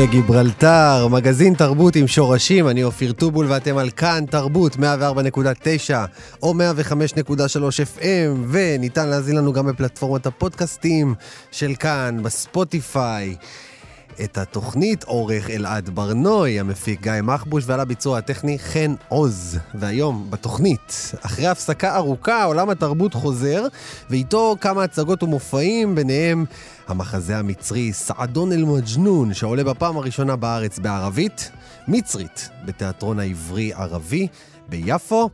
קפה גיברלטר, מגזין תרבות עם שורשים, אני אופיר טובול ואתם על כאן תרבות 104.9 או 105.3 FM וניתן להזין לנו גם בפלטפורמת הפודקאסטים של כאן, בספוטיפיי. את התוכנית עורך אלעד ברנוי, המפיק גיא מחבוש ועל הביצוע הטכני חן עוז. והיום בתוכנית, אחרי הפסקה ארוכה, עולם התרבות חוזר, ואיתו כמה הצגות ומופעים, ביניהם המחזה המצרי סעדון אל-מג'נון, שעולה בפעם הראשונה בארץ בערבית, מצרית, בתיאטרון העברי-ערבי ביפו.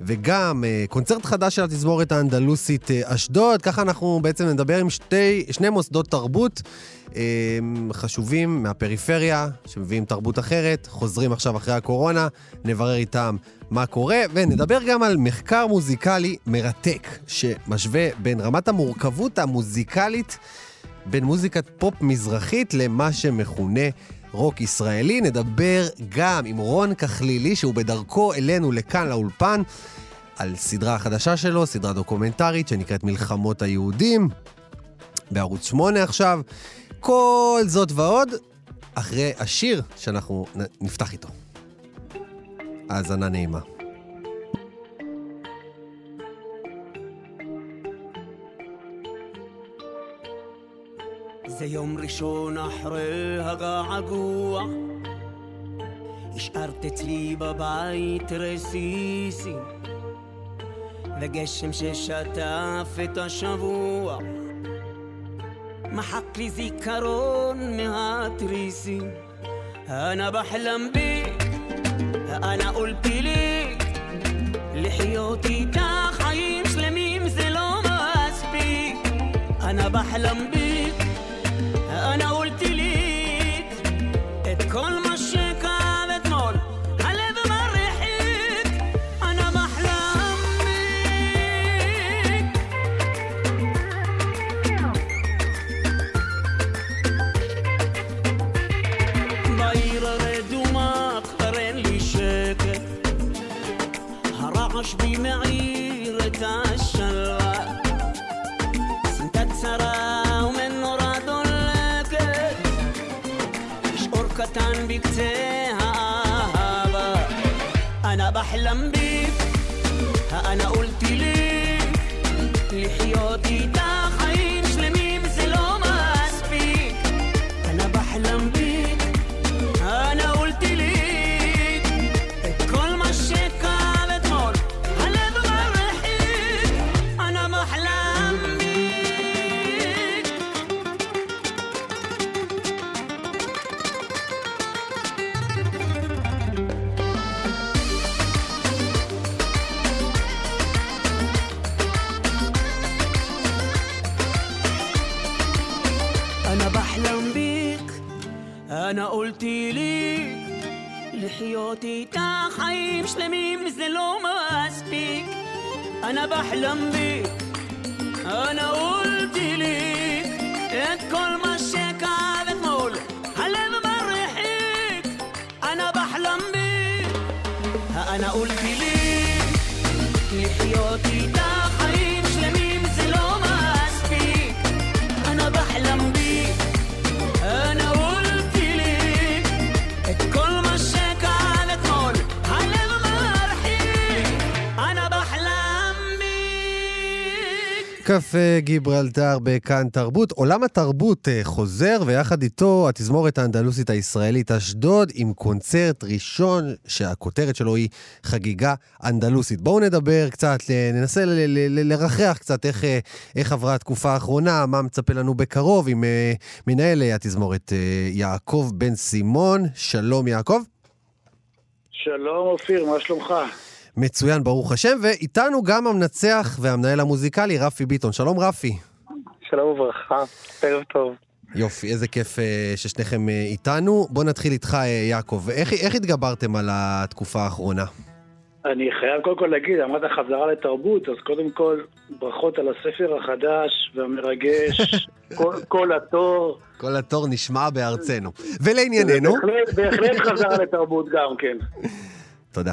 וגם uh, קונצרט חדש של התזמורת האנדלוסית uh, אשדוד. ככה אנחנו בעצם נדבר עם שתי, שני מוסדות תרבות uh, חשובים מהפריפריה, שמביאים תרבות אחרת, חוזרים עכשיו אחרי הקורונה, נברר איתם מה קורה, ונדבר גם על מחקר מוזיקלי מרתק, שמשווה בין רמת המורכבות המוזיקלית בין מוזיקת פופ מזרחית למה שמכונה רוק ישראלי. נדבר גם עם רון כחלילי, שהוא בדרכו אלינו לכאן, לאולפן, על סדרה החדשה שלו, סדרה דוקומנטרית שנקראת מלחמות היהודים, בערוץ 8 עכשיו. כל זאת ועוד, אחרי השיר שאנחנו נפתח איתו. האזנה נעימה. זה יום ראשון אחרי הגעגוע השארת אצלי בבית רסיסים וגשם ששטף את השבוע מחק לי זיכרון מהתריסים أنا بحلم بيك أنا قلت ليك לחיות איתך חיים שלמים זה לא מספיק أنا بحلم بيك انا قلت ليك كل ما انا قلت ليه لحياتي أنا بحلم بيك أنا قلت ليك كل ما קפה גיברלטר בכאן תרבות. עולם התרבות אה, חוזר, ויחד איתו התזמורת האנדלוסית הישראלית אשדוד, עם קונצרט ראשון שהכותרת שלו היא חגיגה אנדלוסית. בואו נדבר קצת, ננסה לרחח קצת איך, אה, איך עברה התקופה האחרונה, מה מצפה לנו בקרוב, עם אה, מנהל התזמורת יעקב בן סימון. שלום יעקב. שלום אופיר, מה שלומך? מצוין, ברוך השם, ואיתנו גם המנצח והמנהל המוזיקלי, רפי ביטון. שלום, רפי. שלום וברכה, ערב טוב. יופי, איזה כיף uh, ששניכם uh, איתנו. בוא נתחיל איתך, uh, יעקב. איך, איך התגברתם על התקופה האחרונה? אני חייב קודם כל להגיד, אמרת חזרה לתרבות, אז קודם כל, ברכות על הספר החדש והמרגש, כל, כל התור. כל התור נשמע בארצנו. ולענייננו... בהחלט, בהחלט חזרה לתרבות גם, כן. תודה.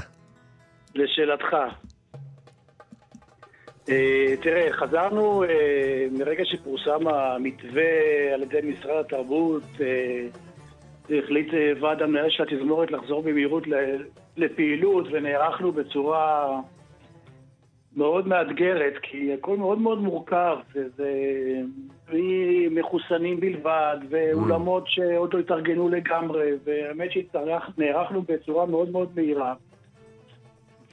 לשאלתך. אה, תראה, חזרנו אה, מרגע שפורסם המתווה על ידי משרד התרבות, אה, החליט ועד המנהל של התזמורת לחזור במהירות לפעילות ונערכנו בצורה מאוד מאתגרת, כי הכל מאוד מאוד מורכב, וזה מחוסנים בלבד, ואולמות שעוד לא התארגנו לגמרי, והאמת שנערכנו בצורה מאוד מאוד מהירה.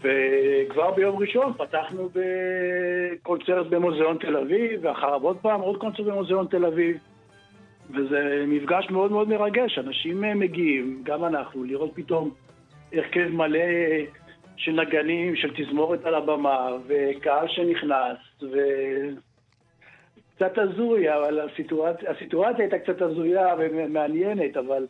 וכבר ביום ראשון פתחנו בקונצרט במוזיאון תל אביב, ואחריו עוד פעם עוד קונצרט במוזיאון תל אביב. וזה מפגש מאוד מאוד מרגש, אנשים מגיעים, גם אנחנו, לראות פתאום הרכב מלא של נגנים, של תזמורת על הבמה, וקהל שנכנס, ו... קצת הזוי, אבל הסיטואציה, הסיטואציה הייתה קצת הזויה ומעניינת, אבל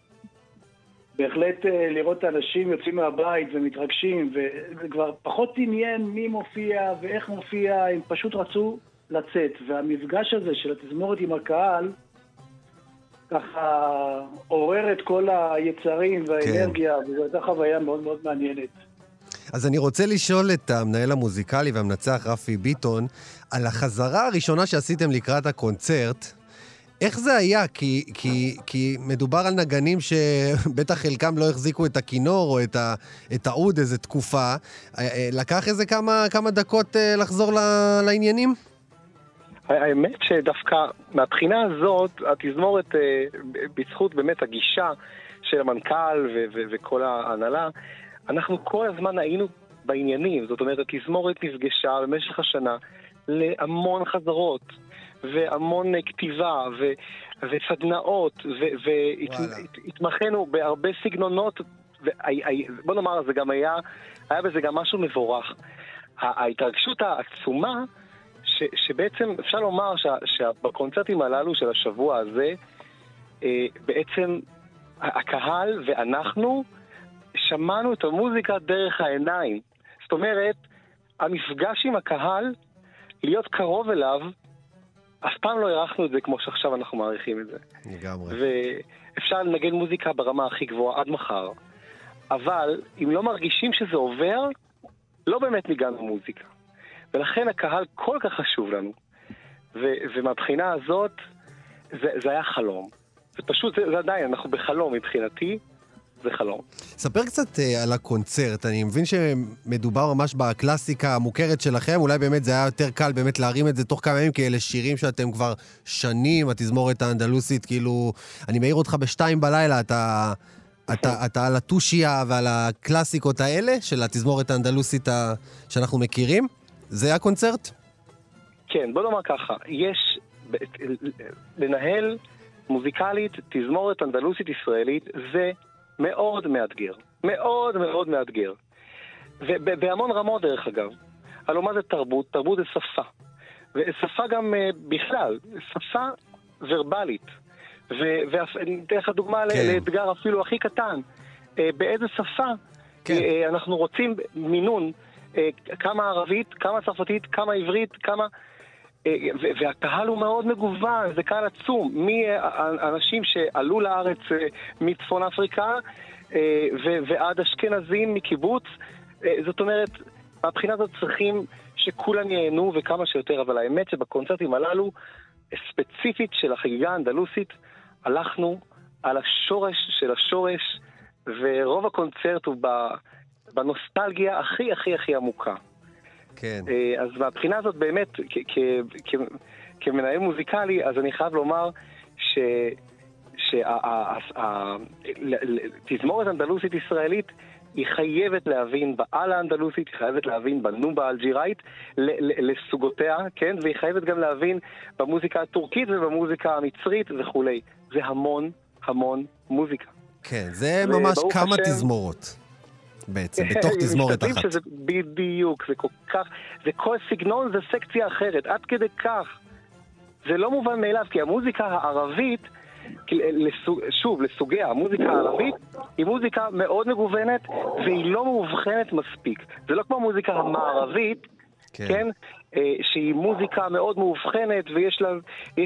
בהחלט אה, לראות את האנשים יוצאים מהבית ומתרגשים, וזה כבר פחות עניין מי מופיע ואיך מופיע, הם פשוט רצו לצאת. והמפגש הזה של התזמורת עם הקהל, ככה עורר את כל היצרים והאנרגיה, כן. וזו הייתה חוויה מאוד מאוד מעניינת. אז אני רוצה לשאול את המנהל המוזיקלי והמנצח רפי ביטון, על החזרה הראשונה שעשיתם לקראת הקונצרט, איך זה היה? כי, כי, כי מדובר על נגנים שבטח חלקם לא החזיקו את הכינור או את, האוד איזה תקופה. אה, אה, לקח איזה כמה, כמה דקות אה, לחזור לעניינים? האמת שדווקא מהבחינה הזאת, התזמורת, בזכות באמת הגישה של המנכ"ל ו- ו- וכל ההנהלה, אנחנו כל הזמן היינו בעניינים. זאת אומרת, התזמורת נפגשה במשך השנה להמון חזרות. והמון כתיבה, ו, וסדנאות, והתמחינו בהרבה סגנונות, בוא נאמר, זה גם היה, היה בזה גם משהו מבורך. ההתרגשות העצומה, ש, שבעצם אפשר לומר ש, שבקונצרטים הללו של השבוע הזה, אה, בעצם הקהל ואנחנו שמענו את המוזיקה דרך העיניים. זאת אומרת, המפגש עם הקהל, להיות קרוב אליו, אף פעם לא הערכנו את זה כמו שעכשיו אנחנו מעריכים את זה. לגמרי. ואפשר לנגן מוזיקה ברמה הכי גבוהה עד מחר, אבל אם לא מרגישים שזה עובר, לא באמת ניגענו מוזיקה. ולכן הקהל כל כך חשוב לנו. ו- ומהבחינה הזאת, זה, זה היה חלום. זה פשוט, זה, זה עדיין, אנחנו בחלום מבחינתי, זה חלום. ספר קצת uh, על הקונצרט, אני מבין שמדובר ממש בקלאסיקה המוכרת שלכם, אולי באמת זה היה יותר קל באמת להרים את זה תוך כמה ימים, כי אלה שירים שאתם כבר שנים, התזמורת האנדלוסית, כאילו, אני מעיר אותך בשתיים בלילה, אתה... אתה, אתה על הטושיה ועל הקלאסיקות האלה של התזמורת האנדלוסית ה... שאנחנו מכירים? זה הקונצרט? כן, בוא נאמר ככה, יש... לנהל מוזיקלית תזמורת אנדלוסית ישראלית זה מאוד מאתגר. מאוד מאוד מאתגר. ובהמון רמות דרך אגב. הלוא מה זה תרבות? תרבות זה שפה. ושפה גם uh, בכלל, שפה ורבלית. ואני אתן לך דוגמה כן. לאתגר אפילו הכי קטן. Uh, באיזה שפה כן. uh, אנחנו רוצים מינון, כמה ערבית, כמה צרפתית, כמה עברית, כמה... והקהל הוא מאוד מגוון, זה קהל עצום, מאנשים שעלו לארץ אה, מצפון אפריקה אה, ועד אשכנזים מקיבוץ. אה, זאת אומרת, מהבחינה הזאת צריכים שכולם ייהנו וכמה שיותר, אבל האמת שבקונצרטים הללו, ספציפית של החגיגה האנדלוסית, הלכנו על השורש של השורש, ורוב הקונצרט הוא בנוסטלגיה הכי הכי הכי עמוקה. כן. אה, אז מהבחינה הזאת באמת, כמנהל מוזיקלי, אז אני חייב לומר ש... שהתזמורת אנדלוסית ישראלית היא חייבת להבין בעל האנדלוסית, היא חייבת להבין בנובה האלג'יראית לסוגותיה, כן? והיא חייבת גם להבין במוזיקה הטורקית ובמוזיקה המצרית וכולי. זה המון המון מוזיקה. כן, זה ממש כמה השם- תזמורות בעצם, בתוך תזמורת אחת. שזה בדיוק, זה כל כך, זה כל סגנון זה סקציה אחרת, עד כדי כך. זה לא מובן מאליו, כי המוזיקה הערבית, לסוג, שוב, לסוגיה, המוזיקה הערבית היא מוזיקה מאוד מגוונת והיא לא מאובחנת מספיק. זה לא כמו המוזיקה המערבית, כן. כן? אה, שהיא מוזיקה מאוד מאובחנת ויש לה,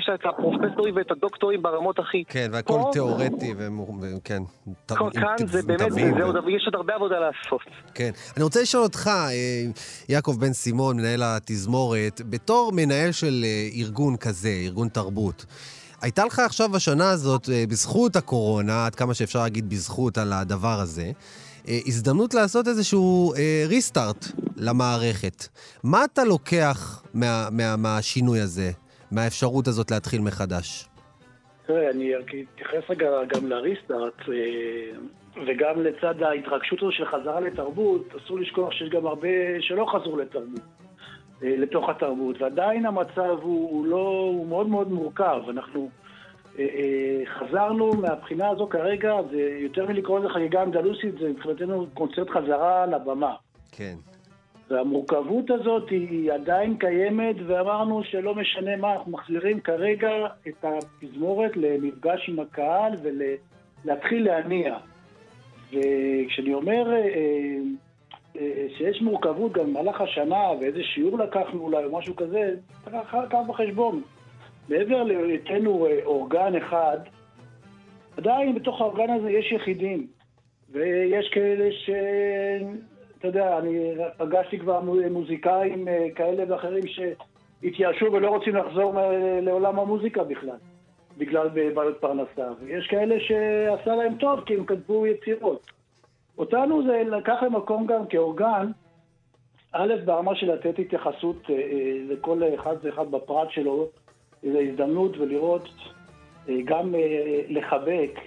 לה את הפרופסורים ואת הדוקטורים ברמות הכי... כן, והכל פה- תיאורטי, וכן. כאן זה באמת, יש עוד הרבה עבודה לעשות. כן. אני רוצה לשאול אותך, אה, יעקב בן סימון, מנהל התזמורת, בתור מנהל של אה, ארגון כזה, ארגון תרבות, הייתה לך עכשיו השנה הזאת, בזכות הקורונה, עד כמה שאפשר להגיד בזכות על הדבר הזה, הזדמנות לעשות איזשהו ריסטארט למערכת. מה אתה לוקח מה, מה, מהשינוי הזה, מהאפשרות הזאת להתחיל מחדש? תראה, אני אתייחס רגע גם לריסטארט, אה, וגם לצד ההתרגשות הזו של חזרה לתרבות, אסור לשכוח שיש גם הרבה שלא חזרו לתרבות, אה, לתוך התרבות, ועדיין המצב הוא, הוא לא, הוא מאוד מאוד מורכב. אנחנו אה, אה, חזרנו מהבחינה הזו כרגע, זה יותר מלקרוא לזה חגיגה אנדלוסית, זה מבחינתנו קונצרט חזרה לבמה. כן. והמורכבות הזאת היא עדיין קיימת, ואמרנו שלא משנה מה, אנחנו מחזירים כרגע את התזמורת למפגש עם הקהל ולהתחיל להניע. וכשאני אומר אה, אה, שיש מורכבות גם במהלך השנה, ואיזה שיעור לקחנו אולי או משהו כזה, צריך לקחת בחשבון. מעבר להיותנו אה, אורגן אחד, עדיין בתוך האורגן הזה יש יחידים. ויש כאלה ש... אתה יודע, אני פגשתי כבר מוזיקאים אה, כאלה ואחרים שהתייאשו ולא רוצים לחזור לעולם המוזיקה בכלל, בגלל בעיות פרנסה. ויש כאלה שעשה להם טוב כי הם כתבו יצירות. אותנו זה לקח למקום גם כאורגן, א', ברמה של לתת התייחסות אה, לכל אחד ואחד בפרט שלו, זו הזדמנות ולראות, אה, גם אה, לחבק,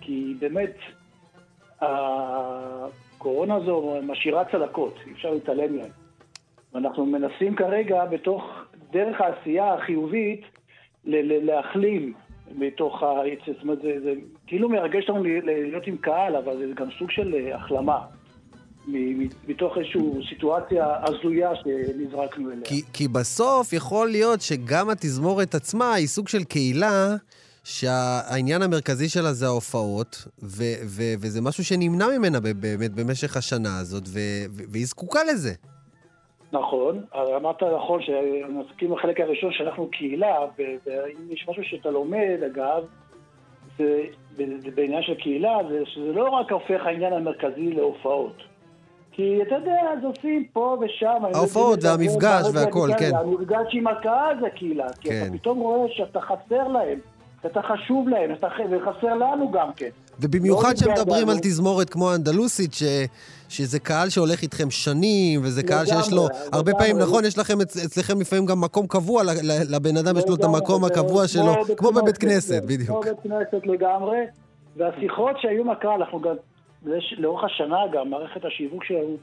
כי באמת, הקורונה הזו משאירה צלקות, אי אפשר להתעלם מהן. ואנחנו מנסים כרגע, בתוך דרך העשייה החיובית, להחלים מתוך ה... זאת אומרת, זה, זה כאילו מרגש אותנו להיות עם קהל, אבל זה גם סוג של אה, החלמה. מתוך איזושהי סיטואציה הזויה שנזרקנו אליה. כי, כי בסוף יכול להיות שגם התזמורת עצמה היא סוג של קהילה שהעניין המרכזי שלה זה ההופעות, ו- ו- וזה משהו שנמנע ממנה באמת במשך השנה הזאת, ו- והיא זקוקה לזה. נכון, אמרת נכון, שאני מסכים לחלק הראשון שאנחנו קהילה, ואם יש משהו שאתה לומד, אגב, זה, זה בעניין של קהילה, זה שזה לא רק הופך העניין המרכזי להופעות. כי אתה יודע, אז עושים פה ושם. ההופעות והמפגש והכל, כן. המפגש עם הקהל זה קהילה, כי כן. אתה פתאום רואה שאתה חסר להם, שאתה חשוב להם, אתה, וחסר לנו גם כן. ובמיוחד לא שמדברים נתגעגענו. על תזמורת כמו האנדלוסית, ש... שזה קהל שהולך איתכם שנים, וזה קהל שיש לו, לגמרי, הרבה לגמרי. פעמים, נכון, יש לכם אצ- אצלכם לפעמים גם מקום קבוע, לבן אדם יש לו את לגמרי, המקום זה הקבוע שלו, כמו בבית כנסת, בדיוק. כמו בבית כנסת לגמרי. והשיחות שהיו עם הקהל, אנחנו גם, לאורך השנה גם, מערכת השיווק שלנו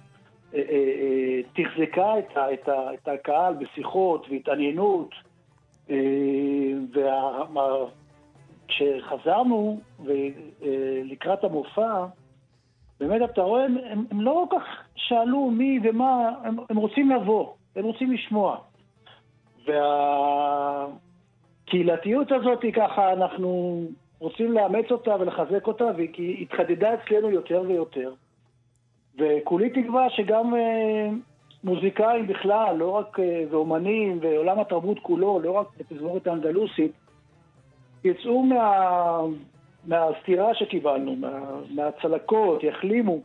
אה, אה, אה, תחזקה את, את, את הקהל בשיחות והתעניינות. וכשחזרנו לקראת המופע, באמת אתה רואה, הם, הם, הם לא כל כך שאלו מי ומה, הם, הם רוצים לבוא, הם רוצים לשמוע. והקהילתיות הזאת היא ככה, אנחנו רוצים לאמץ אותה ולחזק אותה, כי היא התחדדה אצלנו יותר ויותר. וכולי תקווה שגם אה, מוזיקאים בכלל, לא רק, אה, ואומנים, ועולם התרבות כולו, לא רק בתזמורת האנדלוסית, יצאו מה, מהסתירה שקיבלנו, מה, מהצלקות, יחלימו,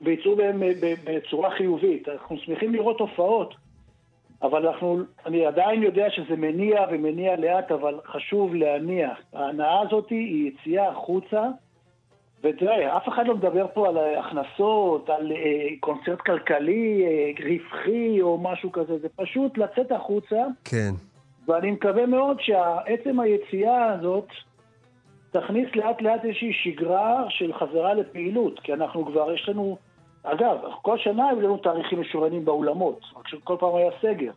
ויצאו בהם אה, בצורה חיובית. אנחנו שמחים לראות הופעות, אבל אנחנו, אני עדיין יודע שזה מניע ומניע לאט, אבל חשוב להניע. ההנאה הזאת היא יציאה החוצה, ותראה, אף אחד לא מדבר פה על הכנסות, על אה, קונצרט כלכלי, אה, רווחי או משהו כזה, זה פשוט לצאת החוצה, כן. ואני מקווה מאוד שעצם היציאה הזאת תכניס לאט לאט איזושהי שגרה של חזרה לפעילות, כי אנחנו כבר, יש לנו, אגב, כל שנה היו לנו תאריכים משוריינים באולמות, רק שכל פעם היה סגר.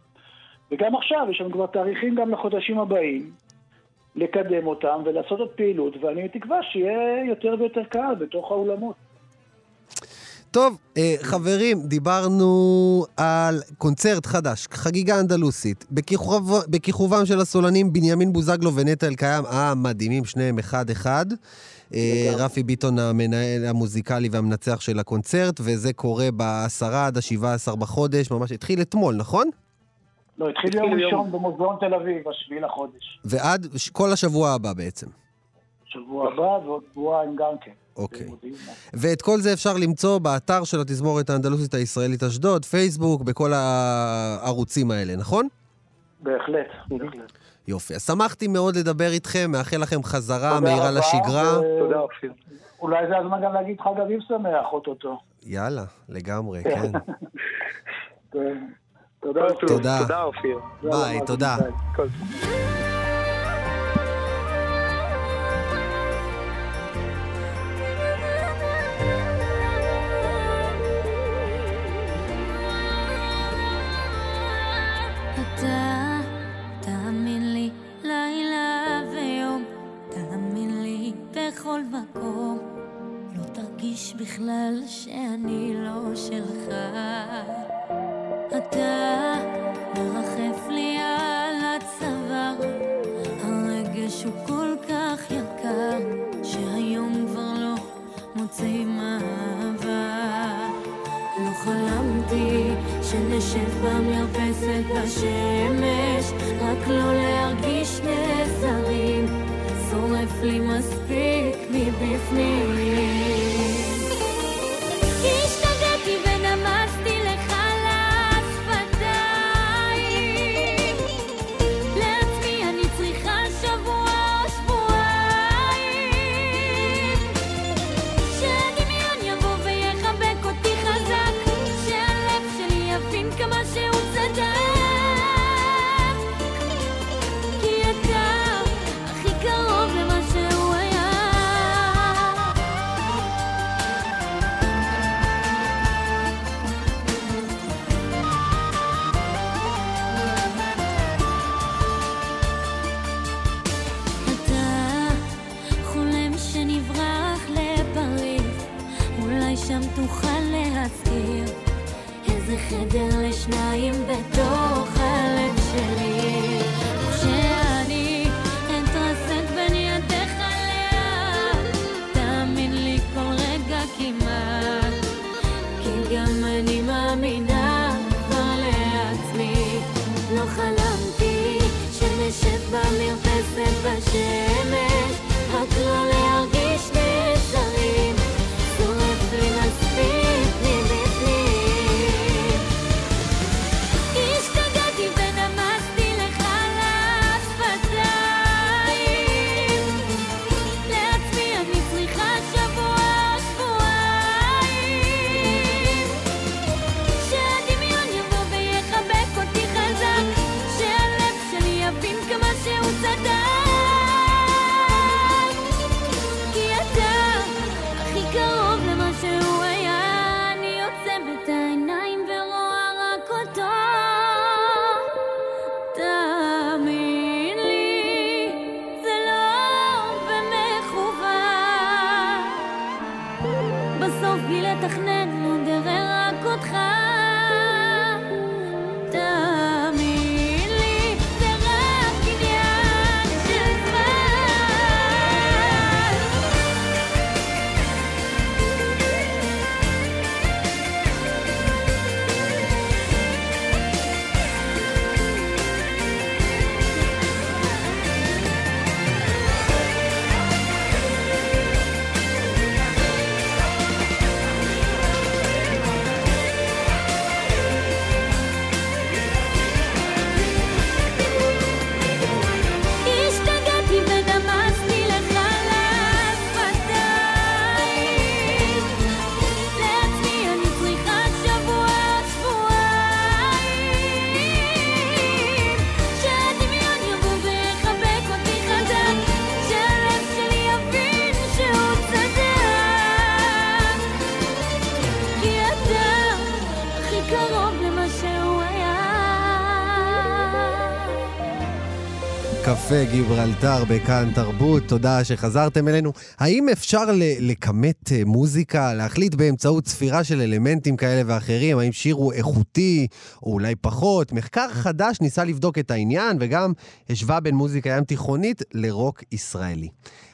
וגם עכשיו יש לנו כבר תאריכים גם לחודשים הבאים, לקדם אותם ולעשות עוד פעילות, ואני תקווה שיהיה יותר ויותר קהל בתוך האולמות. טוב, אה, חברים, דיברנו על קונצרט חדש, חגיגה אנדלוסית, בכיכוב, בכיכובם של הסולנים בנימין בוזגלו ונטע אלקיים המדהימים, שניהם אחד-אחד. אה, רפי ביטון המנהל המוזיקלי והמנצח של הקונצרט, וזה קורה ב-10 עד ה-17 בחודש, ממש התחיל אתמול, נכון? לא, התחיל יום ראשון במוזיאון תל אביב, השביעי לחודש. ועד כל השבוע הבא בעצם. שבוע הבא ועוד שבועיים גם כן. אוקיי. ואת כל זה אפשר למצוא באתר של התזמורת האנדלוסית הישראלית אשדוד, פייסבוק, בכל הערוצים האלה, נכון? בהחלט, בהחלט. יופי. אז שמחתי מאוד לדבר איתכם, מאחל לכם חזרה תודה מהירה רבה, לשגרה. ו- תודה, אופיר. אולי זה הזמן גם להגיד חג אביב שמח, אוטוטו. יאללה, לגמרי, כן. כן. תודה. תודה. תודה, אופיר. ביי, תודה. בכלל שאני לא שלך. אתה מרחף לי על הצוואר, הרגש הוא כל כך יקר, שהיום כבר לא מוצאים אהבה. לא חלמתי שנשב במרפסת בשמש, רק לא להרגיש נזרים, שורף לי מספיק מבפנים. קפה גיברלטר בכאן תרבות, תודה שחזרתם אלינו. האם אפשר לכמת אה, מוזיקה, להחליט באמצעות ספירה של אלמנטים כאלה ואחרים, האם שיר הוא איכותי או אולי פחות? מחקר חדש ניסה לבדוק את העניין וגם השווה בין מוזיקה ים תיכונית לרוק ישראלי.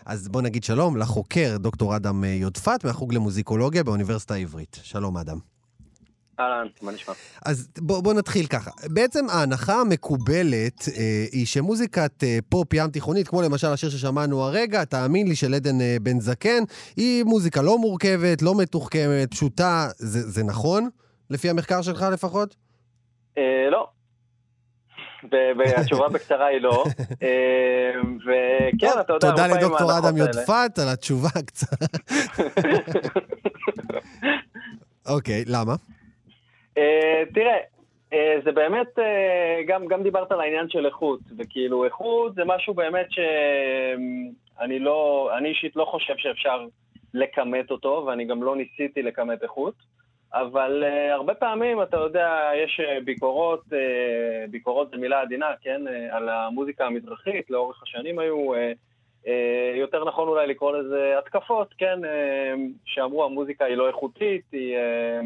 אז בוא נגיד שלום לחוקר דוקטור אדם אה, יודפת מהחוג למוזיקולוגיה באוניברסיטה העברית. שלום אדם. אהלן, מה נשמע? אז בוא, בוא נתחיל ככה. בעצם ההנחה המקובלת אה, היא שמוזיקת אה, פופ ים תיכונית, כמו למשל השיר ששמענו הרגע, תאמין לי, של עדן אה, בן זקן, היא מוזיקה לא מורכבת, לא מתוחכמת, פשוטה. זה, זה נכון? לפי המחקר שלך לפחות? אה, לא. והתשובה בקצרה היא לא. אה, וכן, אתה יודע, תודה לדוקטור אדם יודפת על התשובה הקצרה. אוקיי, למה? אה, תראה, אה, זה באמת, אה, גם, גם דיברת על העניין של איכות, וכאילו איכות זה משהו באמת שאני לא, אני אישית לא חושב שאפשר לכמת אותו, ואני גם לא ניסיתי לכמת איכות, אבל uh, הרבה פעמים, אתה יודע, יש ביקורות, uh, ביקורות זה מילה עדינה, כן, uh, על המוזיקה המזרחית, לאורך השנים היו, uh, uh, יותר נכון אולי לקרוא לזה התקפות, כן, uh, שאמרו המוזיקה היא לא איכותית, היא... Uh,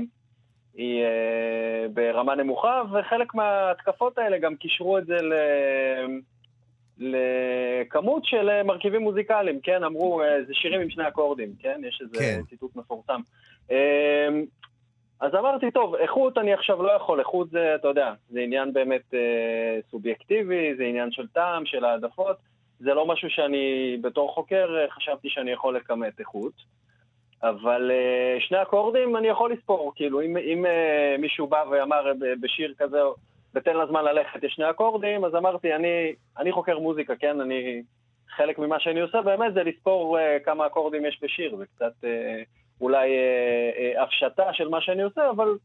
היא uh, ברמה נמוכה, וחלק מההתקפות האלה גם קישרו את זה ל... לכמות של אה, מרכיבים מוזיקליים, כן? אמרו, אה, זה שירים עם שני אקורדים, כן? יש איזה כן. ציטוט מפורסם. אה, אז אמרתי, טוב, איכות אני עכשיו לא יכול, איכות זה, אתה יודע, זה עניין באמת אה, סובייקטיבי, זה עניין של טעם, של העדפות, זה לא משהו שאני בתור חוקר אה, חשבתי שאני יכול לכמת איכות. אבל אה, שני אקורדים אני יכול לספור, כאילו, אם, אם אה, מישהו בא ואמר בשיר כזה, ותן לה זמן ללכת, יש שני אקורדים, אז אמרתי, אני, אני חוקר מוזיקה, כן? אני, חלק ממה שאני עושה באמת זה לספור אה, כמה אקורדים יש בשיר, זה קצת אולי הפשטה של מה שאני עושה, אבל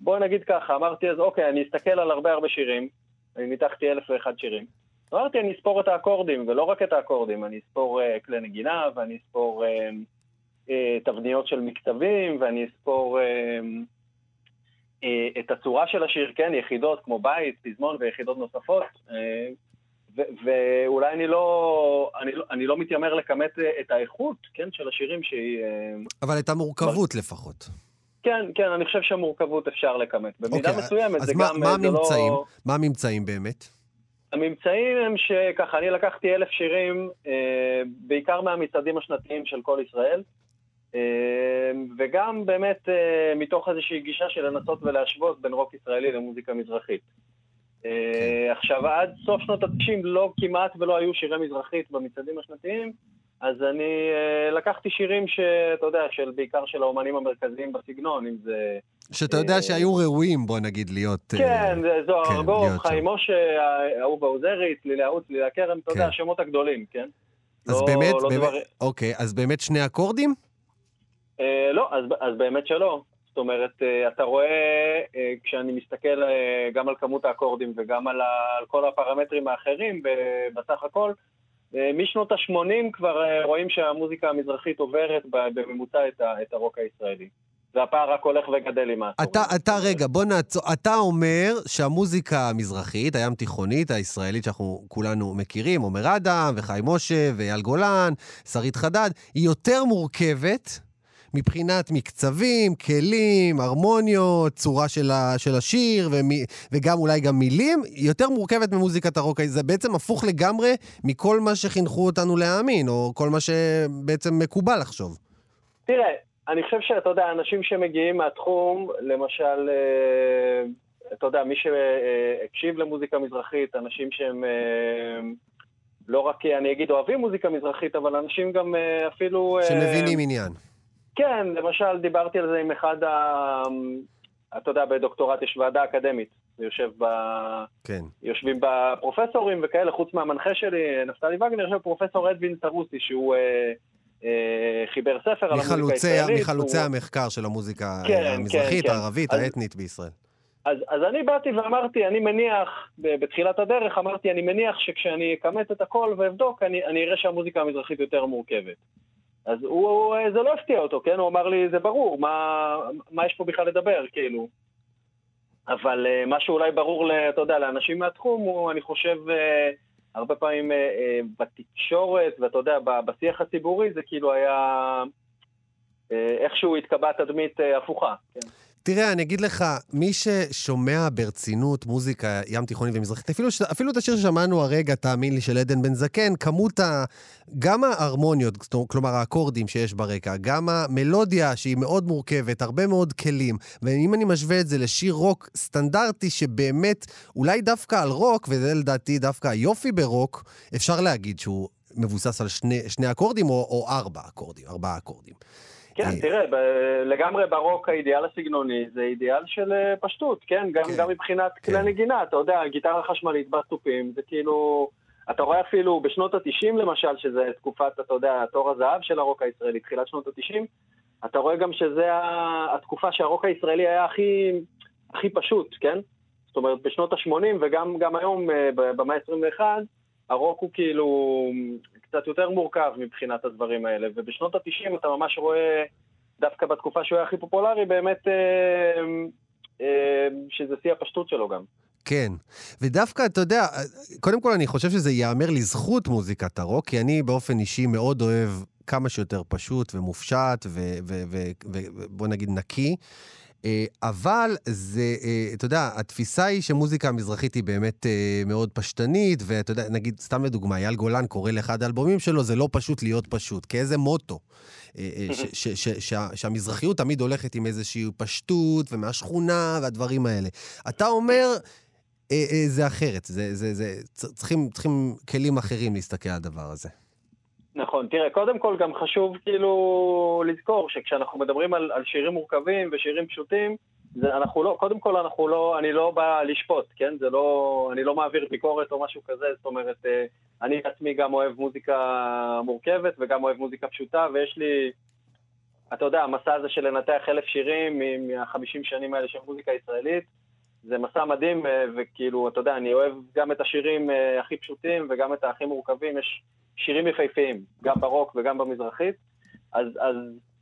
בואי נגיד ככה, אמרתי אז אוקיי, אני אסתכל על הרבה הרבה שירים, אני ניתחתי אלף ואחד שירים. אמרתי, אני אספור את האקורדים, ולא רק את האקורדים, אני אספור כלי נגינה, ואני אספור תבניות של מקצבים, ואני אספור אה, אה, את הצורה של השיר, כן, יחידות כמו בית, פזמון ויחידות נוספות. אה, ואולי אני לא, אני, לא- אני לא מתיימר לכמת אה, את האיכות, כן, של השירים שהיא... אה, אבל את המורכבות לפחות. כן, כן, אני חושב שהמורכבות אפשר לכמת. במידה אוקיי, מסוימת אז זה מה, גם... מה אה, זה הממצאים? לא... מה הממצאים באמת? הממצאים הם שככה, אני לקחתי אלף שירים, אה, בעיקר מהמצעדים השנתיים של כל ישראל, אה, וגם באמת אה, מתוך איזושהי גישה של לנסות ולהשוות בין רוק ישראלי למוזיקה מזרחית. אה, עכשיו, עד סוף שנות ה-90 לא כמעט ולא היו שירי מזרחית במצעדים השנתיים, אז אני אה, לקחתי שירים שאתה יודע, של, בעיקר של האומנים המרכזיים בסגנון, אם זה... שאתה יודע שהיו ראויים, בוא נגיד, להיות... כן, זה זוהר כן, ארגוב, להיות חיים משה, אהובה עוזרי, צלילי ערוץ, צלילי הכרם, אתה יודע, כן. השמות הגדולים, כן? אז לא- באמת, לא באמת, דבר- אוקיי, אז באמת שני אקורדים? אה, לא, אז, אז באמת שלא. זאת אומרת, אה, אתה רואה, אה, כשאני מסתכל גם על כמות האקורדים וגם על, ה, על כל הפרמטרים האחרים בסך הכל, משנות ה-80 כבר רואים שהמוזיקה המזרחית עוברת בממוצע את, ה, את הרוק הישראלי. והפער רק הולך וגדל עם העשורים. אתה, אתה, רגע, בוא נעצור. אתה אומר שהמוזיקה המזרחית, הים תיכונית, הישראלית שאנחנו כולנו מכירים, עומר אדם וחיים משה ואייל גולן, שרית חדד, היא יותר מורכבת מבחינת מקצבים, כלים, הרמוניות, צורה של, ה, של השיר, ומי, וגם אולי גם מילים, יותר מורכבת ממוזיקת הרוק. זה בעצם הפוך לגמרי מכל מה שחינכו אותנו להאמין, או כל מה שבעצם מקובל לחשוב. תראה, אני חושב שאתה יודע, אנשים שמגיעים מהתחום, למשל, אה, אתה יודע, מי שהקשיב למוזיקה מזרחית, אנשים שהם אה, לא רק, אני אגיד, אוהבים מוזיקה מזרחית, אבל אנשים גם אה, אפילו... אה, שמבינים עניין. כן, למשל, דיברתי על זה עם אחד ה... אתה יודע, בדוקטורט יש ועדה אקדמית. יושב ב... כן. יושבים בה פרופסורים וכאלה, חוץ מהמנחה שלי, נפתלי וגנר, יושב פרופסור אדווין סרוסי, שהוא אה, אה, חיבר ספר על המוזיקה הישראלית. מחלוצי הוא- המחקר של המוזיקה כן, אה, המזרחית, כן, כן. הערבית, אז- האתנית בישראל. אז, אז אני באתי ואמרתי, אני מניח, בתחילת הדרך אמרתי, אני מניח שכשאני אכמת את הכל ואבדוק, אני, אני אראה שהמוזיקה המזרחית יותר מורכבת. אז הוא, זה לא הפתיע אותו, כן? הוא אמר לי, זה ברור, מה, מה יש פה בכלל לדבר, כאילו. אבל uh, מה שאולי ברור, אתה יודע, לאנשים מהתחום, הוא, אני חושב, uh, הרבה פעמים אה, אה, בתקשורת, ואתה יודע, בשיח הציבורי זה כאילו היה... אה, איכשהו התקבעה תדמית אה, הפוכה. כן. תראה, אני אגיד לך, מי ששומע ברצינות מוזיקה ים תיכונית ומזרחית, אפילו, אפילו את השיר ששמענו הרגע, תאמין לי, של עדן בן זקן, כמות ה... גם ההרמוניות, כלומר האקורדים שיש ברקע, גם המלודיה שהיא מאוד מורכבת, הרבה מאוד כלים, ואם אני משווה את זה לשיר רוק סטנדרטי, שבאמת, אולי דווקא על רוק, וזה לדעתי דווקא היופי ברוק, אפשר להגיד שהוא מבוסס על שני, שני אקורדים או, או ארבע אקורדים, ארבעה אקורדים. כן, אה. תראה, ב- לגמרי ברוק האידיאל הסגנוני זה אידיאל של אה, פשטות, כן? גם, כן. גם מבחינת כן. כלי נגינה, אתה יודע, גיטרה חשמלית בסטופים, זה כאילו... אתה רואה אפילו בשנות ה-90 למשל, שזה תקופת, אתה יודע, תור הזהב של הרוק הישראלי, תחילת שנות ה-90, אתה רואה גם שזה התקופה שהרוק הישראלי היה הכי, הכי פשוט, כן? זאת אומרת, בשנות ה-80 וגם גם היום, אה, במאה ה-21, הרוק הוא כאילו קצת יותר מורכב מבחינת הדברים האלה, ובשנות ה-90 אתה ממש רואה, דווקא בתקופה שהוא היה הכי פופולרי, באמת אה, אה, שזה שיא הפשטות שלו גם. כן, ודווקא, אתה יודע, קודם כל אני חושב שזה ייאמר לזכות מוזיקת הרוק, כי אני באופן אישי מאוד אוהב כמה שיותר פשוט ומופשט ובוא נגיד נקי. אה, אבל זה, אה, אתה יודע, התפיסה היא שמוזיקה המזרחית היא באמת אה, מאוד פשטנית, ואתה יודע, נגיד, סתם לדוגמה, אייל גולן קורא לאחד האלבומים שלו, זה לא פשוט להיות פשוט, כאיזה מוטו. ש- ש- ש- שה- שהמזרחיות תמיד הולכת עם איזושהי פשטות ומהשכונה והדברים האלה. אתה אומר, זה אחרת, זה, זה, זה, צ- צריכים, צריכים כלים אחרים להסתכל על הדבר הזה. נכון, תראה, קודם כל גם חשוב כאילו לזכור שכשאנחנו מדברים על, על שירים מורכבים ושירים פשוטים, זה, אנחנו לא, קודם כל אנחנו לא, אני לא בא לשפוט, כן? זה לא, אני לא מעביר ביקורת או משהו כזה, זאת אומרת, אה, אני עצמי גם אוהב מוזיקה מורכבת וגם אוהב מוזיקה פשוטה, ויש לי, אתה יודע, המסע הזה של לנתח אלף שירים מהחמישים שנים האלה של מוזיקה ישראלית, זה מסע מדהים, אה, וכאילו, אתה יודע, אני אוהב גם את השירים אה, הכי פשוטים וגם את הכי מורכבים, יש שירים יפהפיים, גם ברוק וגם במזרחית, אז, אז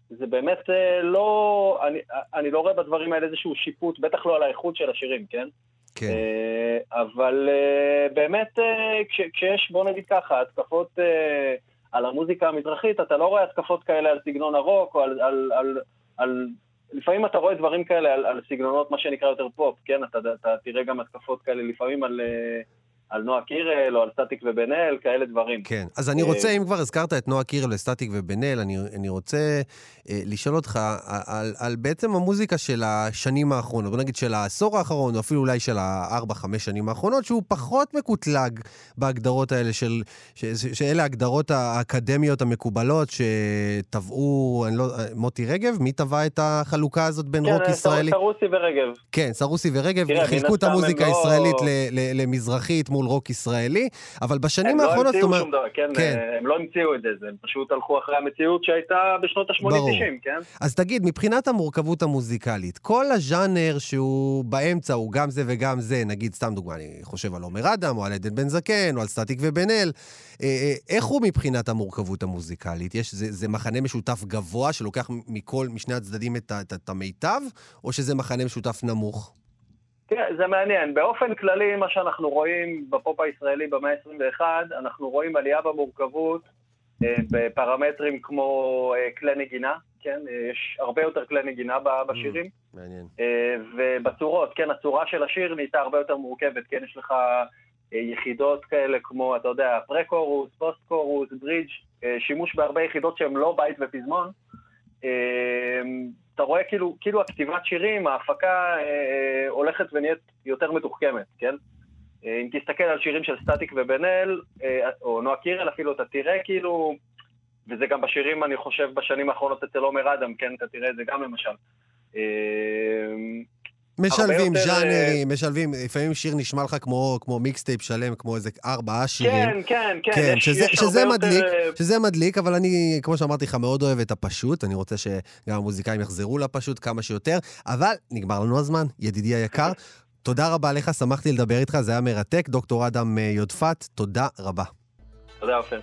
זה באמת אה, לא, אני, אני לא רואה בדברים האלה איזשהו שיפוט, בטח לא על האיכות של השירים, כן? כן, אבל באמת, כש, כשיש, בוא נגיד ככה, התקפות על המוזיקה המזרחית, אתה לא רואה התקפות כאלה על סגנון הרוק, או על... על, על, על לפעמים אתה רואה דברים כאלה על, על סגנונות, מה שנקרא יותר פופ, כן? אתה, אתה תראה גם התקפות כאלה לפעמים על, אה, על נועה קירל, או על סטטיק ובן אל, כאלה דברים. כן. אז אני אה, רוצה, אם כבר הזכרת את נועה קירל וסטטיק ובן אל, אני, אני רוצה אה, לשאול אותך על, על בעצם המוזיקה של השנים האחרונות, בוא נגיד של העשור האחרון, או אפילו אולי של הארבע, חמש שנים האחרונות, שהוא פחות מקוטלג בהגדרות האלה של, ש, ש, שאלה ההגדרות האקדמיות המקובלות שטבעו, אני לא, מוטי רגב, מי טבע את החלוקה הזאת בין רוק כן, ישראלי? סרוסי ורגב. כן, סרוסי ורגב חילקו את המוזיקה לא- הישראלית ל- ל- למזרחית מול רוק ישראלי, אבל בשנים הם לא האחרונות, זאת המציאו אומרת... שום דבר, כן, כן. הם לא המציאו את זה, זה- הם פשוט הלכו אחרי המציאות שהייתה בשנות ברור. ה-80-90, כן? אז תגיד, מבחינת המורכבות המוזיקלית, כל הז'אנר שהוא באמצע הוא גם זה וגם זה, נגיד, סתם דוגמה, אני חושב על עומר אדם, או על עדן בן זקן, או על סטטיק ובן אל, אה, אה, איך הוא מבחינת המורכבות המוזיקלית? יש, זה, זה מחנה משותף גבוה שלוקח מכל, משני הצדדים את, את, את המיטב, או שזה מחנה משותף נמוך? תראה, זה מעניין. באופן כללי, מה שאנחנו רואים בפופ הישראלי במאה ה-21, אנחנו רואים עלייה במורכבות אה, בפרמטרים כמו אה, כלי נגינה, כן? אה, יש הרבה יותר כלי נגינה ב- בשירים. מעניין. ובצורות, כן, הצורה של השיר נהייתה הרבה יותר מורכבת, כן, יש לך יחידות כאלה כמו, אתה יודע, פרה-קורוס, פוסט-קורוס, ברידג', שימוש בהרבה יחידות שהן לא בית ופזמון. אתה רואה כאילו, כאילו הכתיבת שירים, ההפקה אה, אה, הולכת ונהיית יותר מתוחכמת, כן? אה, אם תסתכל על שירים של סטטיק ובן אל, אה, או נועה קירל אפילו, אתה תראה כאילו, וזה גם בשירים, אני חושב, בשנים האחרונות אצל עומר אדם, כן? אתה תראה את זה גם למשל. אה, משלבים יותר, ז'אנרים, משלבים, לפעמים שיר נשמע לך כמו, כמו mixtape שלם, כמו איזה ארבעה שירים. כן, כן, כן, כן, יש, שזה, יש שזה מדליק, יותר... אה, שזה מדליק, אבל אני, כמו שאמרתי לך, מאוד אוהב את הפשוט. אני רוצה שגם המוזיקאים יחזרו לפשוט כמה שיותר, אבל נגמר לנו הזמן, ידידי היקר. תודה רבה לך, שמחתי לדבר איתך, זה היה מרתק. דוקטור אדם אה, יודפת, תודה רבה. תודה, עופר.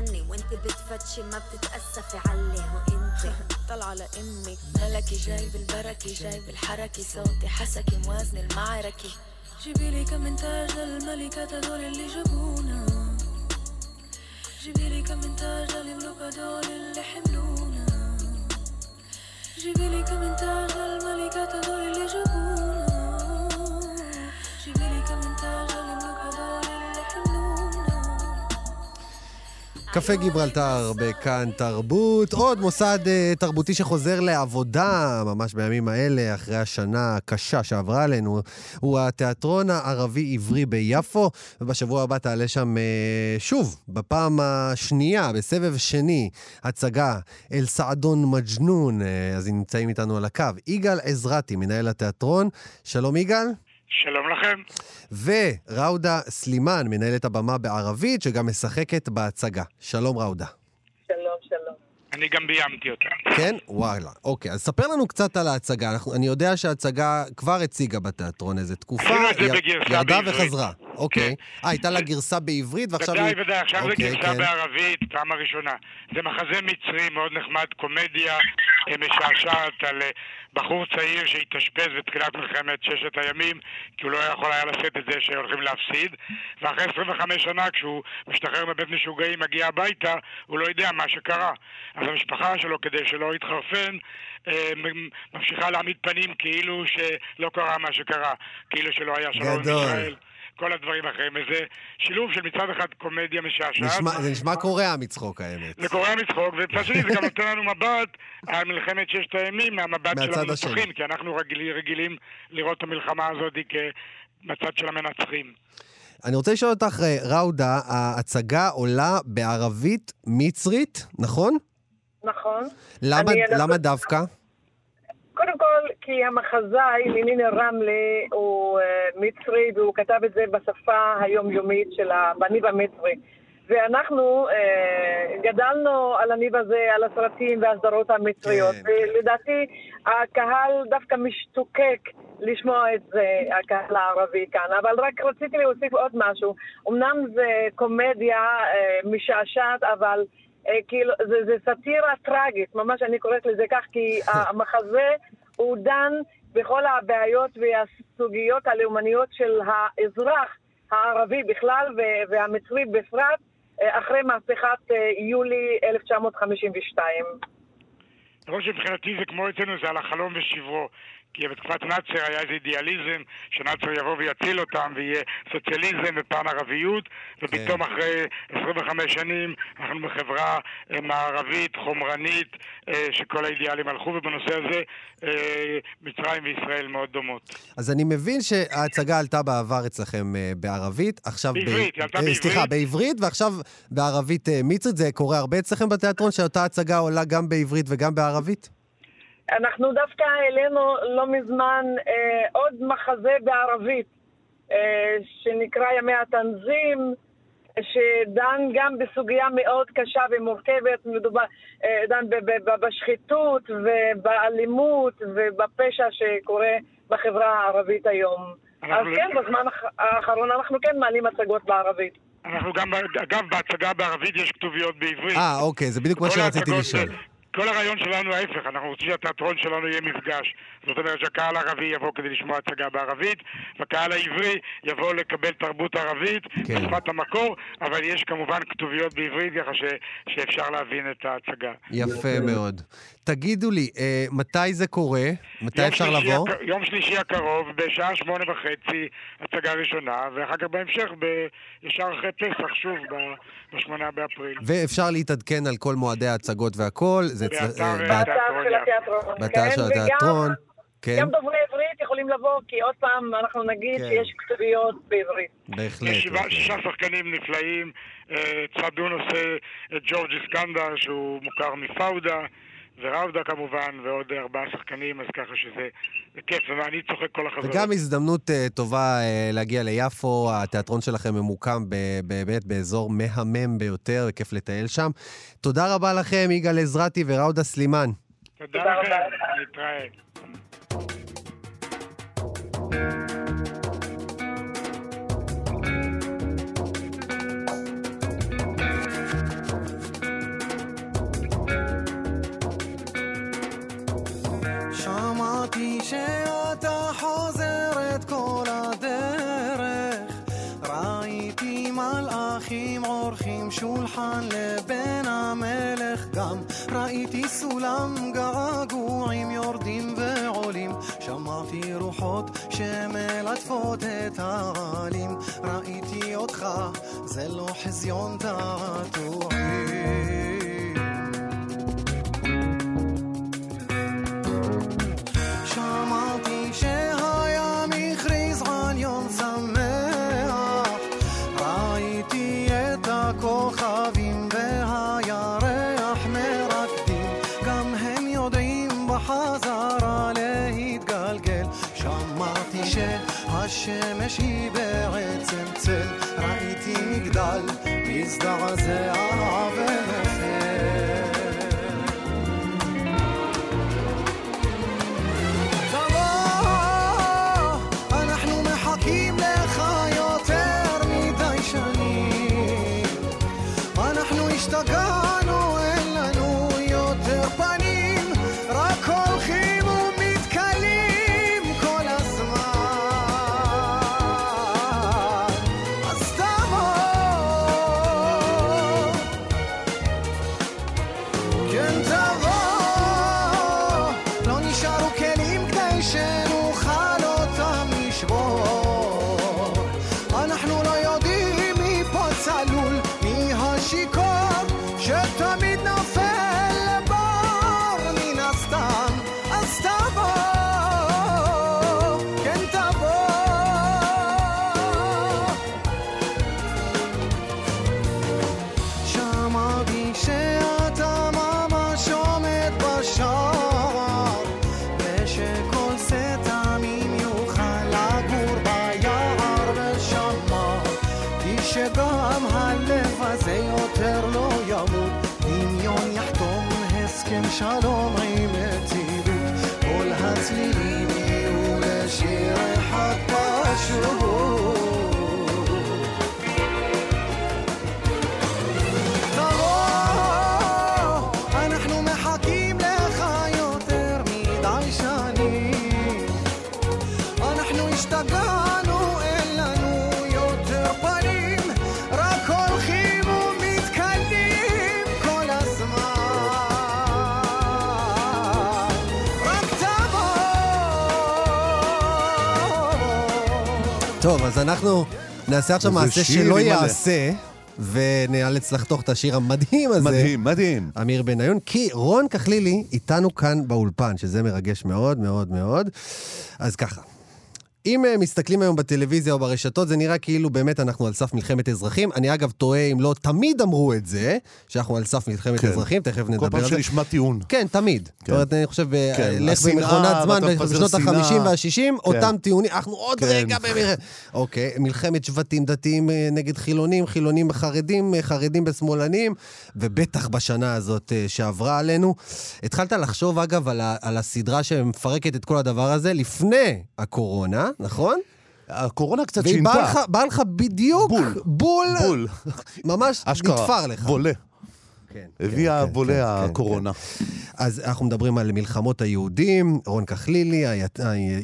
فني وانت بتفتشي ما بتتأسفي عليه. وانت طلع لأمك ملكي جاي بالبركة جاي بالحركة صوتي حسكي موازن المعركة. جيبيلي كم من تاج هدول اللي جابونا. جيبيلي كم من تاج للملوك هدول اللي حملونا. جيبيلي كم من تاج هدول اللي جابونا. קפה גיברלטר בכאן תרבות, עוד מוסד אה, תרבותי שחוזר לעבודה ממש בימים האלה, אחרי השנה הקשה שעברה עלינו, הוא התיאטרון הערבי-עברי ביפו, ובשבוע הבא תעלה שם אה, שוב, בפעם השנייה, בסבב שני, הצגה אל סעדון מג'נון, אה, אז נמצאים איתנו על הקו. יגאל עזרתי, מנהל התיאטרון, שלום יגאל. שלום לכם. וראודה סלימאן, מנהלת הבמה בערבית, שגם משחקת בהצגה. שלום ראודה. שלום, שלום. אני גם ביימתי אותה. כן? וואלה. אוקיי, אז ספר לנו קצת על ההצגה. אנחנו, אני יודע שההצגה כבר הציגה בתיאטרון איזה תקופה. עשינו את זה י- בגרסה ירדה בעברית. וחזרה. אוקיי. אה, הייתה לה גרסה בעברית ועכשיו ודאי, היא... ודאי, עכשיו זה אוקיי, גרסה כן. בערבית, פעם הראשונה. זה מחזה מצרי מאוד נחמד, קומדיה אה, משעשעת על אה, בחור צעיר שהתאשפז בתחילת מלחמת ששת הימים, כי הוא לא יכול היה לשאת את זה שהולכים להפסיד, ואחרי 25 שנה, כשהוא משתחרר מבית משוגעים, מגיע הביתה, הוא לא יודע מה שקרה. אז המשפחה שלו, כדי שלא יתחרפן, אה, ממשיכה להעמיד פנים כאילו שלא קרה מה שקרה, כאילו שלא היה שלום עם. ישראל. כל הדברים האחרים, וזה שילוב של מצד אחד קומדיה משעשעת. נשמע, זה נשמע קורע מצחוק, האמת. זה קורע מצחוק, ומצד שני זה גם נותן לנו מבט על מלחמת ששת הימים מהמבט של. המנצחים, כי אנחנו רגיל, רגילים לראות את המלחמה הזאת כמצד של המנצחים. אני רוצה לשאול אותך, אה, ראודה, ההצגה עולה בערבית מצרית, נכון? נכון. למה, למה דווקא? קודם כל, כי המחזאי, לימין רמלה, הוא אה, מצרי, והוא כתב את זה בשפה היומיומית של הניב המצרי. ואנחנו אה, גדלנו על הניב הזה, על הסרטים והסדרות המצריות, כן, ולדעתי הקהל דווקא משתוקק לשמוע את זה, הקהל הערבי כאן. אבל רק רציתי להוסיף עוד משהו. אמנם זה קומדיה אה, משעשעת, אבל כאילו, זה, זה סאטירה טראגית, ממש אני קוראת לזה כך, כי המחזה הוא דן בכל הבעיות והסוגיות הלאומניות של האזרח הערבי בכלל והמצרי בפרט, אה, אחרי מהפכת אה, יולי 1952. למרות שמבחינתי זה כמו אצלנו, זה על החלום ושברו. כי בתקופת נאצר היה איזה אידיאליזם שנאצר יבוא ויציל אותם ויהיה סוציאליזם ופן ערביות ופתאום אחרי 25 שנים אנחנו בחברה אה, מערבית, חומרנית, אה, שכל האידיאלים הלכו ובנושא הזה אה, מצרים וישראל מאוד דומות. אז אני מבין שההצגה עלתה בעבר אצלכם בערבית, עכשיו... ב- בעברית, היא עלתה בעברית. סליחה, בעברית, ועכשיו בערבית מצרית. זה קורה הרבה אצלכם בתיאטרון, שאותה הצגה עולה גם בעברית וגם בערבית? אנחנו דווקא העלינו לא מזמן אה, עוד מחזה בערבית, אה, שנקרא ימי התנזים, שדן גם בסוגיה מאוד קשה ומורכבת, מדובר, אה, דן ב- ב- ב- בשחיתות ובאלימות ובפשע שקורה בחברה הערבית היום. אז אנחנו- כן, בזמן האח- האחרון אנחנו כן מעלים הצגות בערבית. אנחנו גם, אגב, בהצגה בערבית יש כתוביות בעברית. אה, אוקיי, זה בדיוק מה שרציתי לשאול. כל הרעיון שלנו ההפך, אנחנו רוצים שהתיאטרון שלנו יהיה מפגש. זאת אומרת שהקהל הערבי יבוא כדי לשמוע הצגה בערבית, והקהל העברי יבוא לקבל תרבות ערבית, כן. בשפת המקור, אבל יש כמובן כתוביות בעברית ככה ש, שאפשר להבין את ההצגה. יפה מאוד. תגידו לי, אה, מתי זה קורה? מתי אפשר לבוא? הק- יום שלישי הקרוב, בשעה שמונה וחצי, הצגה ראשונה, ואחר כך בהמשך, ב... ישר אחרי פסח, שוב, ב- בשמונה באפריל. ואפשר להתעדכן על כל מועדי ההצגות והכל. זה אצל- באתר, אה, באתר של. התיאטרון. באתר כן, של וגם- התיאטרון. כן, גם דוברי עברית יכולים לבוא, כי עוד פעם אנחנו נגיד כן. שיש כתוביות בעברית. בהחלט. יש שבעה. שישה שחקנים נפלאים, אה, צדון עושה את ג'ורג' איסקנדר שהוא מוכר מפאודה וראודה כמובן ועוד ארבעה שחקנים אז ככה שזה זה כיף ואני צוחק כל החברות. וגם הזדמנות אה, טובה אה, להגיע ליפו, התיאטרון שלכם ממוקם באמת באזור מהמם ביותר, וכיף לטייל שם. תודה רבה לכם, יגאל עזרתי וראודה סלימאן. תודה תודה לכם, רבה. נתראה. שמעתי שאתה חוזר את כל הדרך. ראיתי מלאכים עורכים שולחן לבן המלך. גם ראיתי סולם געגועים יורדים שמעתי רוחות שמלטפות את העלים. ראיתי אותך זה לא חזיון תעתועים שמעתי שהים dans un shalom. אנחנו נעשה עכשיו מעשה שלא. יעשה, ונאלץ לחתוך את השיר המדהים הזה. מדהים, מדהים. אמיר בניון, כי רון כחלילי איתנו כאן באולפן, שזה מרגש מאוד מאוד מאוד. אז ככה. אם אה, מסתכלים היום בטלוויזיה או ברשתות, זה נראה כאילו באמת אנחנו על סף מלחמת אזרחים. אני אגב תוהה אם לא תמיד אמרו את זה, שאנחנו על סף מלחמת כן. אזרחים, תכף נדבר כל על פעם זה. שנשמע טיעון. כן, תמיד. זאת אומרת, אני חושב, אה, כן, לך במכונת זמן בשנות שנאה. ה-50 וה-60, אותם טיעונים, אנחנו עוד כן. רגע במלחמת... אוקיי, מלחמת שבטים דתיים אה, נגד חילונים, חילונים בחרדים, אה, חרדים בשמאלנים, ובטח בשנה הזאת שעברה עלינו. התחלת לחשוב, אגב, על ה- על הסדרה שמפרקת את כל הדבר הזה לפני הקורונה, נכון? הקורונה קצת והיא שינתה. לך- באה לך בדיוק בול. בול, בול. ממש אשכרה. נתפר לך. בולה. כן, הביאה כן, בולה כן, כן, הקורונה. אז אנחנו מדברים על מלחמות היהודים, רון כחלילי,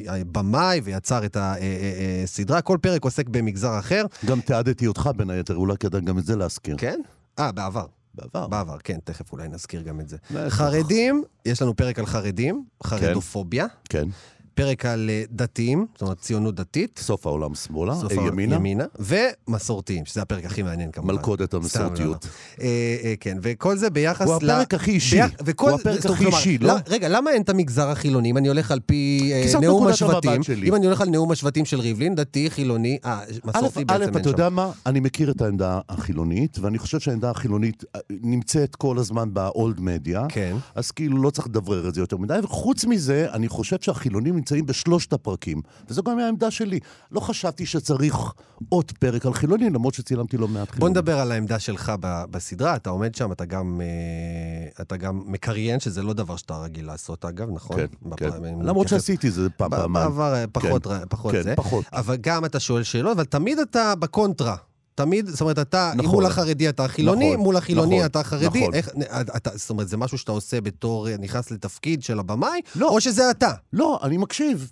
הבמאי ויצר את הסדרה, כל פרק עוסק במגזר אחר. גם תיעדתי אותך בין היתר, אולי כדאי גם את זה להזכיר. כן? אה, בעבר. בעבר. בעבר, כן, תכף אולי נזכיר גם את זה. חרדים, יש לנו פרק על חרדים, חרדופוביה. כן. פרק על אה, דתיים, זאת אומרת ציונות דתית. סוף העולם שמאלה, סוף אה, ימינה. ימינה. ומסורתיים, שזה הפרק הכי מעניין כמובן. מלכודת המסורתיות. לא, לא. אה, אה, כן, וכל זה ביחס הוא הפרק הכי אישי. וכל- הוא הפרק הכי אישי, לא-? רגע, למה אין את המגזר החילוני? אם אני הולך על פי אה, נאום השבטים. אם אני הולך על נאום השבטים של ריבלין, דתי, חילוני, אה, מסורתי א', בעצם אין אתה שם. יודע מה? אני מכיר את העמדה החילונית, ואני חושב שהעמדה החילונית נמצאת כל הזמן באולד מדיה. כן. אז כאילו לא צריך לדברר את זה יותר מדי. וחוץ מזה, אני חושב שהחילונים נמצאים בשלושת הפרקים. וזו גם העמדה שלי. לא חשבתי שצריך עוד פרק על חילונים, למרות שצילמתי לא מעט בוא חילונים. נדבר על העמדה שלך בסדרה, אתה עומד שם, אתה גם, אה, אתה גם מקריין, שזה לא דבר שאתה רגיל לעשות אגב, נכון? כן, בפ- כן. למרות שעשיתי זה פעם, פעמיים. בעבר אה, פחות, כן. פחות כן, זה. פחות. אבל גם אתה שואל שאלות, אבל תמיד אתה בקונטרה. תמיד, זאת אומרת, אתה, נכון. מול החרדי אתה חילוני, נכון, מול החילוני נכון, אתה חרדי. נכון. איך, אתה, זאת אומרת, זה משהו שאתה עושה בתור, נכנס לתפקיד של הבמאי, לא. או שזה אתה? לא, אני מקשיב.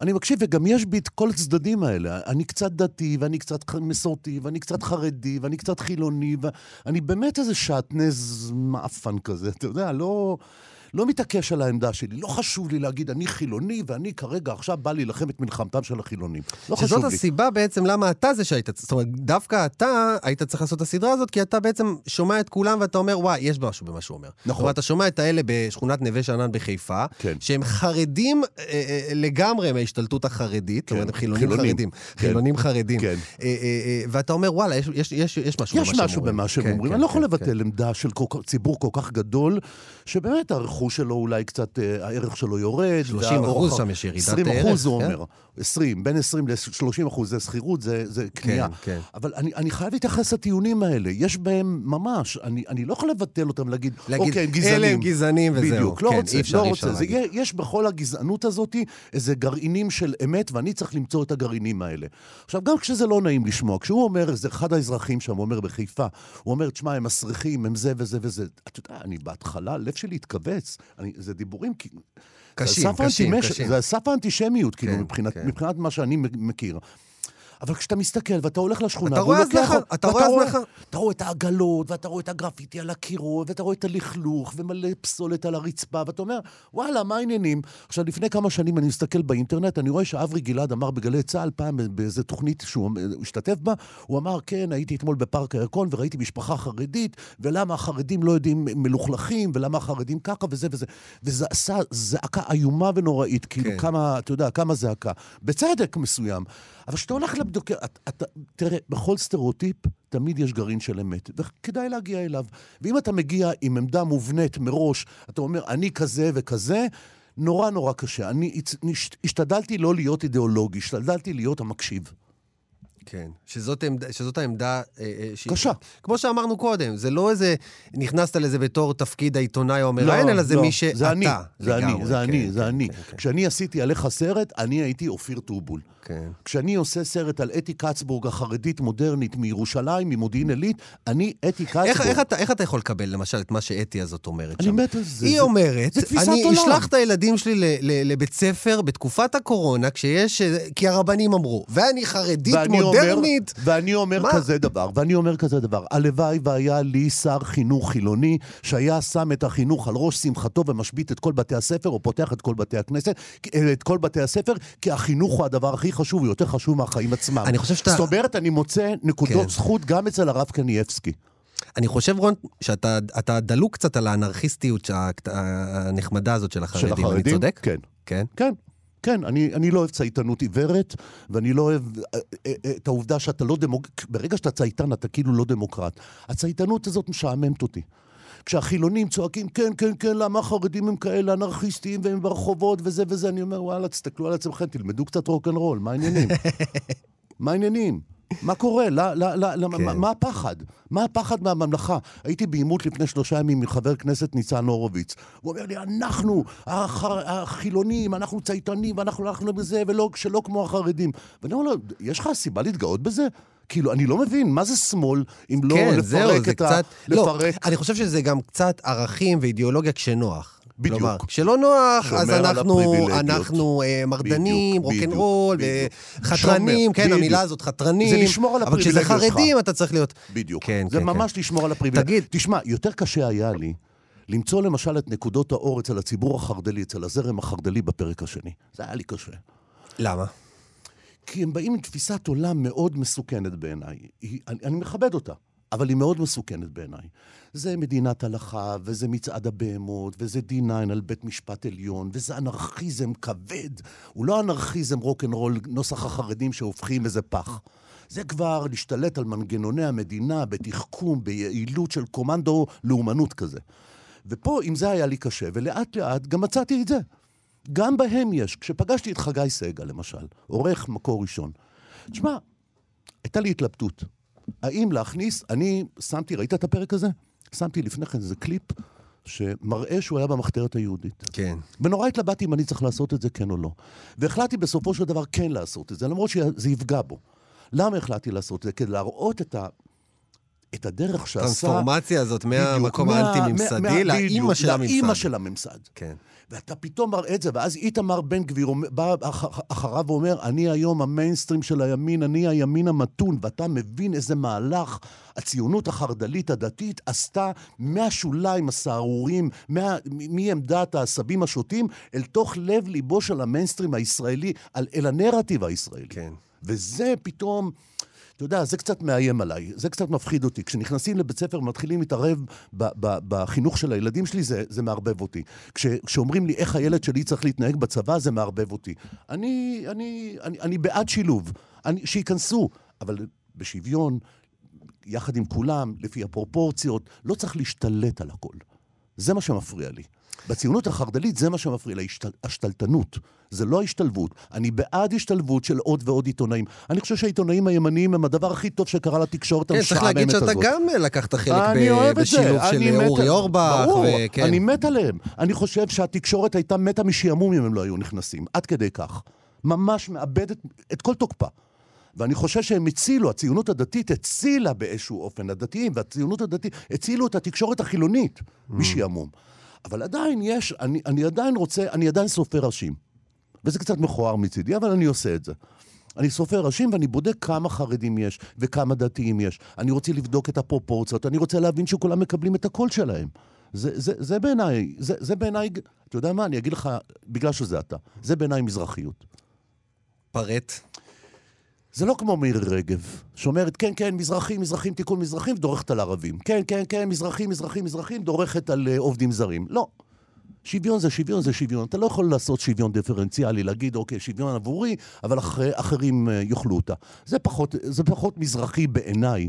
אני מקשיב, וגם יש בי את כל הצדדים האלה. אני קצת דתי, ואני קצת מסורתי, ואני קצת חרדי, ואני קצת חילוני, ואני באמת איזה שעטנז מעפן כזה, אתה יודע, לא... לא מתעקש על העמדה שלי. לא חשוב לי להגיד, אני חילוני, ואני כרגע עכשיו בא להילחם את מלחמתם של החילונים. לא חשוב שזאת לי. הסיבה בעצם למה אתה זה שהיית, זאת אומרת, דווקא אתה היית צריך לעשות את הסדרה הזאת, כי אתה בעצם שומע את כולם ואתה אומר, וואי, יש משהו במה שהוא אומר. נכון. זאת אומרת, אתה שומע את האלה בשכונת נווה שאנן בחיפה, כן. שהם חרדים אה, אה, לגמרי מההשתלטות החרדית, זאת אומרת, הם חילונים חילונים. חרדים. כן. חילונים חרדים. כן. אה, אה, אה, ואתה אומר, וואלה, יש- יש- יש יש משהו במה יש שהם משהו אומרים." במה שהם כן, אומרים. כן, אני לא יכול כן, לבטל עמדה של ציבור כל כך גדול, שבאמת הרכוש שלו אולי קצת, אה, הערך שלו יורד. 30 והאורך- אחוז שם יש ירידת 20 ערך, אחוז, הוא כן? אומר. 20, בין 20 ל-30 אחוז זה שכירות, זה זה קנייה. כן. אבל אני אני חייב להתייחס לטיעונים האלה. יש בהם ממש, אני אני לא יכול לבטל אותם, להגיד, להגיד, אוקיי, הם גזענים. "אלה הם גזענים וזהו." בדיוק, לא כן, רוצה, אי אפשר, לא אי רוצה. אפשר זה להגיד. יש בכל הגזענות הזאת איזה גרעינים של אמת, ואני צריך למצוא את הגרעינים האלה. עכשיו, גם כשזה לא נעים לשמוע, כשהוא אומר, זה אחד האזרחים שם אומר בחיפה, הוא אומר, תשמע, הם מסריחים, הם זה וזה וזה. אתה יודע, אני בהתחלה, הלב שלי התכווץ. אני, זה דיבורים, כי... קשים, קשים, קשים. זה סף האנטישמיות, כאילו, כן, כן. מבחינת מה שאני מכיר. אבל כשאתה מסתכל ואתה הולך לשכונה... אתה רואה הזנחה, אתה רואה הזנחה. אתה רואה את העגלות, ואתה רואה את הגרפיטי על הקירות, ואתה רואה את הלכלוך, ומלא פסולת על הרצפה, ואתה אומר, וואלה, מה העניינים? עכשיו, לפני כמה שנים אני מסתכל באינטרנט, אני רואה שאברי גלעד אמר בגלי צה"ל פעם, באיזה תוכנית שהוא הוא השתתף בה, הוא אמר, כן, הייתי אתמול בפארק הירקון וראיתי משפחה חרדית, ולמה החרדים לא יודעים מלוכלכים, ולמה החרדים ככה וזה וזה. וזה עשה זעקה איומה ונוראית, כאילו, כן. כמה, אתה יודע, כמה זעקה. בצדק מסוים. אבל כשאתה הולך לבדוק... את, אתה, תראה, בכל סטריאוטיפ תמיד יש גרעין של אמת, וכדאי להגיע אליו. ואם אתה מגיע עם עמדה מובנית מראש, אתה אומר, אני כזה וכזה, נורא נורא קשה. אני השתדלתי לא להיות אידיאולוגי, השתדלתי להיות המקשיב. כן, שזאת, עמדה, שזאת העמדה... אה, אה, קשה. כמו שאמרנו קודם, זה לא איזה, נכנסת לזה בתור תפקיד העיתונאי או המראיין, אלא זה מי שאתה. זה אני, זה אני, זה כן, אני, כן, זה אני. כן, כן. כשאני עשיתי עליך סרט, אני הייתי אופיר טובול. כן. כשאני עושה סרט על אתי קצבורג החרדית מודרנית מירושלים, ממודיעין עילית, אני אתי קצבורג. איך, איך, אתה, איך אתה יכול לקבל, למשל, את מה שאתי הזאת אומרת אני שם? מת על זה. היא זה- אומרת, זה אני. אשלח את הילדים שלי ל, ל, לבית ספר בתקופת הקורונה, כשיש... כי הרבנים אמרו, ואני חרדית ואני מודרנית. מודרנית. ואני אומר מה? כזה דבר, ואני אומר כזה דבר, הלוואי והיה לי שר חינוך חילוני, שהיה שם את החינוך על ראש שמחתו ומשבית את כל בתי הספר, או פותח את כל בתי הכנסת, את כל בתי הספר, כי החינוך הוא הדבר הכי חשוב, הוא יותר חשוב מהחיים עצמם. אני חושב שאתה- זאת אומרת, אני מוצא נקודות כן. זכות גם אצל הרב קנייבסקי. אני חושב, רון, שאתה אתה דלוק קצת על האנרכיסטיות הנחמדה הזאת של החרדים, של החרדים? אני צודק? כן. כן. כן. כן, אני, אני לא אוהב צייתנות עיוורת, ואני לא אוהב אה, אה, אה, את העובדה שאתה לא דמוקרט... ברגע שאתה צייתן, אתה כאילו לא דמוקרט. הצייתנות הזאת משעממת אותי. כשהחילונים צועקים, כן, כן, כן, למה החרדים הם כאלה אנרכיסטים והם ברחובות וזה וזה, אני אומר, וואלה, תסתכלו על עצמכם, תלמדו קצת רוקנרול, מה העניינים? מה העניינים? מה קורה? לא, לא, לא, לא, כן. מה, מה הפחד? מה הפחד מהממלכה? הייתי בעימות לפני שלושה ימים עם חבר כנסת ניצן הורוביץ. הוא אומר לי, אנחנו, הח, החילונים, אנחנו צייתנים, ואנחנו הלכנו בזה, ולא, שלא כמו החרדים. ואני אומר לו, יש לך סיבה להתגאות בזה? כאילו, אני לא מבין, מה זה שמאל אם לא כן, לפרק זהו, זה את ה... קצת... לא, לפרק... אני חושב שזה גם קצת ערכים ואידיאולוגיה כשנוח. בדיוק. כלומר, כשלא נוח, אז אנחנו, הפריבילגיות. אנחנו אה, מרדנים, רוקנרול, שומר, כן, בדיוק. המילה הזאת, חתרנים. זה לשמור על אבל כשזה הפריבילגיות חרדים, שלך. אתה צריך להיות... בדיוק. כן, זה כן, ממש כן. לשמור על הפריבילגיה. תגיד. תשמע, יותר קשה היה לי למצוא למשל את נקודות האור אצל הציבור החרד"לי, אצל הזרם החרד"לי בפרק השני. זה היה לי קשה. למה? כי הם באים עם תפיסת עולם מאוד מסוכנת בעיניי. אני, אני מכבד אותה, אבל היא מאוד מסוכנת בעיניי. זה מדינת הלכה, וזה מצעד הבהמות, וזה D9 על בית משפט עליון, וזה אנרכיזם כבד. הוא לא אנרכיזם רוקנרול נוסח החרדים שהופכים איזה פח. זה כבר להשתלט על מנגנוני המדינה בתחכום, ביעילות של קומנדו לאומנות כזה. ופה, עם זה היה לי קשה, ולאט לאט גם מצאתי את זה. גם בהם יש. כשפגשתי את חגי סגל, למשל, עורך מקור ראשון, תשמע, הייתה לי התלבטות. האם להכניס, אני שמתי, ראית את הפרק הזה? שמתי לפני כן איזה קליפ שמראה שהוא היה במחתרת היהודית. כן. ונורא התלבטתי אם אני צריך לעשות את זה, כן או לא. והחלטתי בסופו של דבר כן לעשות את זה, למרות שזה יפגע בו. למה החלטתי לעשות את זה? כדי להראות את ה... את הדרך שעשה... טרנספורמציה הזאת מהמקום מה- האנטי-ממסדי לאימא של הממסד. לאימא של הממסד. כן. ואתה פתאום מראה את זה, ואז איתמר בן גביר בא אח- אחריו ואומר, אני היום המיינסטרים של הימין, אני הימין המתון, ואתה מבין איזה מהלך הציונות החרד"לית הדתית עשתה מהשוליים הסהרוריים, מעמדת העשבים השוטים, אל תוך לב ליבו של המיינסטרים הישראלי, על- אל הנרטיב הישראלי. כן. וזה פתאום... אתה יודע, זה קצת מאיים עליי, זה קצת מפחיד אותי. כשנכנסים לבית ספר ומתחילים להתערב ב- ב- בחינוך של הילדים שלי, זה, זה מערבב אותי. כש, כשאומרים לי איך הילד שלי צריך להתנהג בצבא, זה מערבב אותי. אני, אני, אני, אני בעד שילוב, אני, שייכנסו, אבל בשוויון, יחד עם כולם, לפי הפרופורציות, לא צריך להשתלט על הכל. זה מה שמפריע לי. בציונות החרד"לית זה מה שמפריע השתלטנות. זה לא ההשתלבות. אני בעד השתלבות של עוד ועוד עיתונאים. אני חושב שהעיתונאים הימניים הם הדבר הכי טוב שקרה לתקשורת כן, צריך המשעממת להגיד הזאת. שאתה גם לקחת חלק ב-. בשילוב של מת אורי אורבך. ברור, וכן. אני מת עליהם. אני חושב שהתקשורת הייתה מתה משעמום אם הם לא היו נכנסים. עד כדי כך. ממש מאבדת את כל תוקפה. ואני חושב שהם הצילו, הציונות הדתית הצילה באיזשהו אופן, הדתיים והציונות הדתית הצילו את התקשורת החילונית Mm. אבל עדיין יש, אני, אני עדיין רוצה, אני עדיין סופר ראשים. וזה קצת מכוער מצידי, אבל אני עושה את זה. אני סופר ראשים ואני בודק כמה חרדים יש וכמה דתיים יש. אני רוצה לבדוק את הפרופורציות, אני רוצה להבין שכולם מקבלים את הקול שלהם. זה, זה, זה בעיניי, זה, זה בעיניי, אתה יודע מה, אני אגיד לך, בגלל שזה אתה, זה בעיניי מזרחיות. פרט. זה לא כמו מירי רגב, שאומרת, כן, כן, מזרחים, מזרחים, תיקון מזרחים, ודורכת על ערבים. כן, כן, כן, מזרחים, מזרחים, מזרחים, דורכת על uh, עובדים זרים. לא. שוויון זה שוויון זה שוויון. אתה לא יכול לעשות שוויון דיפרנציאלי, להגיד, אוקיי, שוויון עבורי, אבל אח, אחרים uh, יאכלו אותה. זה פחות, זה פחות מזרחי בעיניי.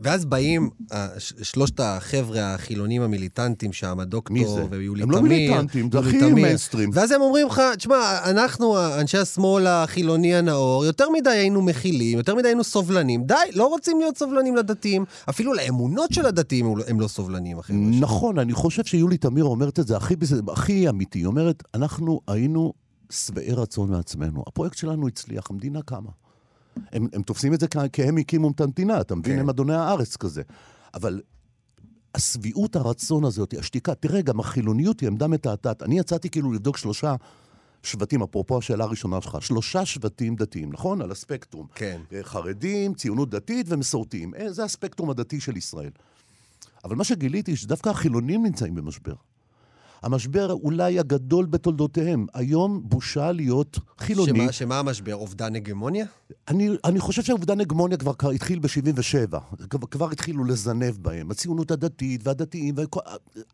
ואז באים אה, שלושת החבר'ה החילונים המיליטנטים שם, הדוקטור? ויולי הם לא תמיר. מיליטנטים, זה הכי תמיר. מיינסטרים. ואז הם אומרים לך, תשמע, אנחנו, אנשי השמאל החילוני הנאור, יותר מדי היינו מכילים, יותר מדי היינו סובלנים. די, לא רוצים להיות סובלנים לדתיים. אפילו לאמונות של הדתיים הם לא- לא סובלנים, אחי. נכון, אני חושב שיולי תמיר אומרת את זה הכי, הכי אמיתי. היא אומרת, אנחנו היינו שבעי רצון מעצמנו. הפרויקט שלנו הצליח, המדינה קמה. הם, הם תופסים את זה כי הם הקימו את המדינה, אתה מבין? כן. הם אדוני הארץ כזה. אבל השביעות הרצון הזאת, השתיקה, תראה, גם החילוניות היא עמדה מתעתעת. אני יצאתי כאילו לבדוק שלושה, שבטים, אפרופו השאלה הראשונה שלך, שלושה שבטים דתיים, נכון? על הספקטרום. כן. אה, חרדים, ציונות דתית ומסורתיים. אה, זה הספקטרום הדתי של ישראל. אבל מה שגיליתי, שדווקא החילונים נמצאים במשבר. המשבר אולי הגדול בתולדותיהם. היום בושה להיות חילוני. שמה, שמה המשבר? אובדן הגמוניה? אני, אני חושב שאובדן הגמוניה כבר כבר התחיל ב-77. כבר, כבר התחילו לזנב בהם. הציונות הדתית והדתיים, וכל,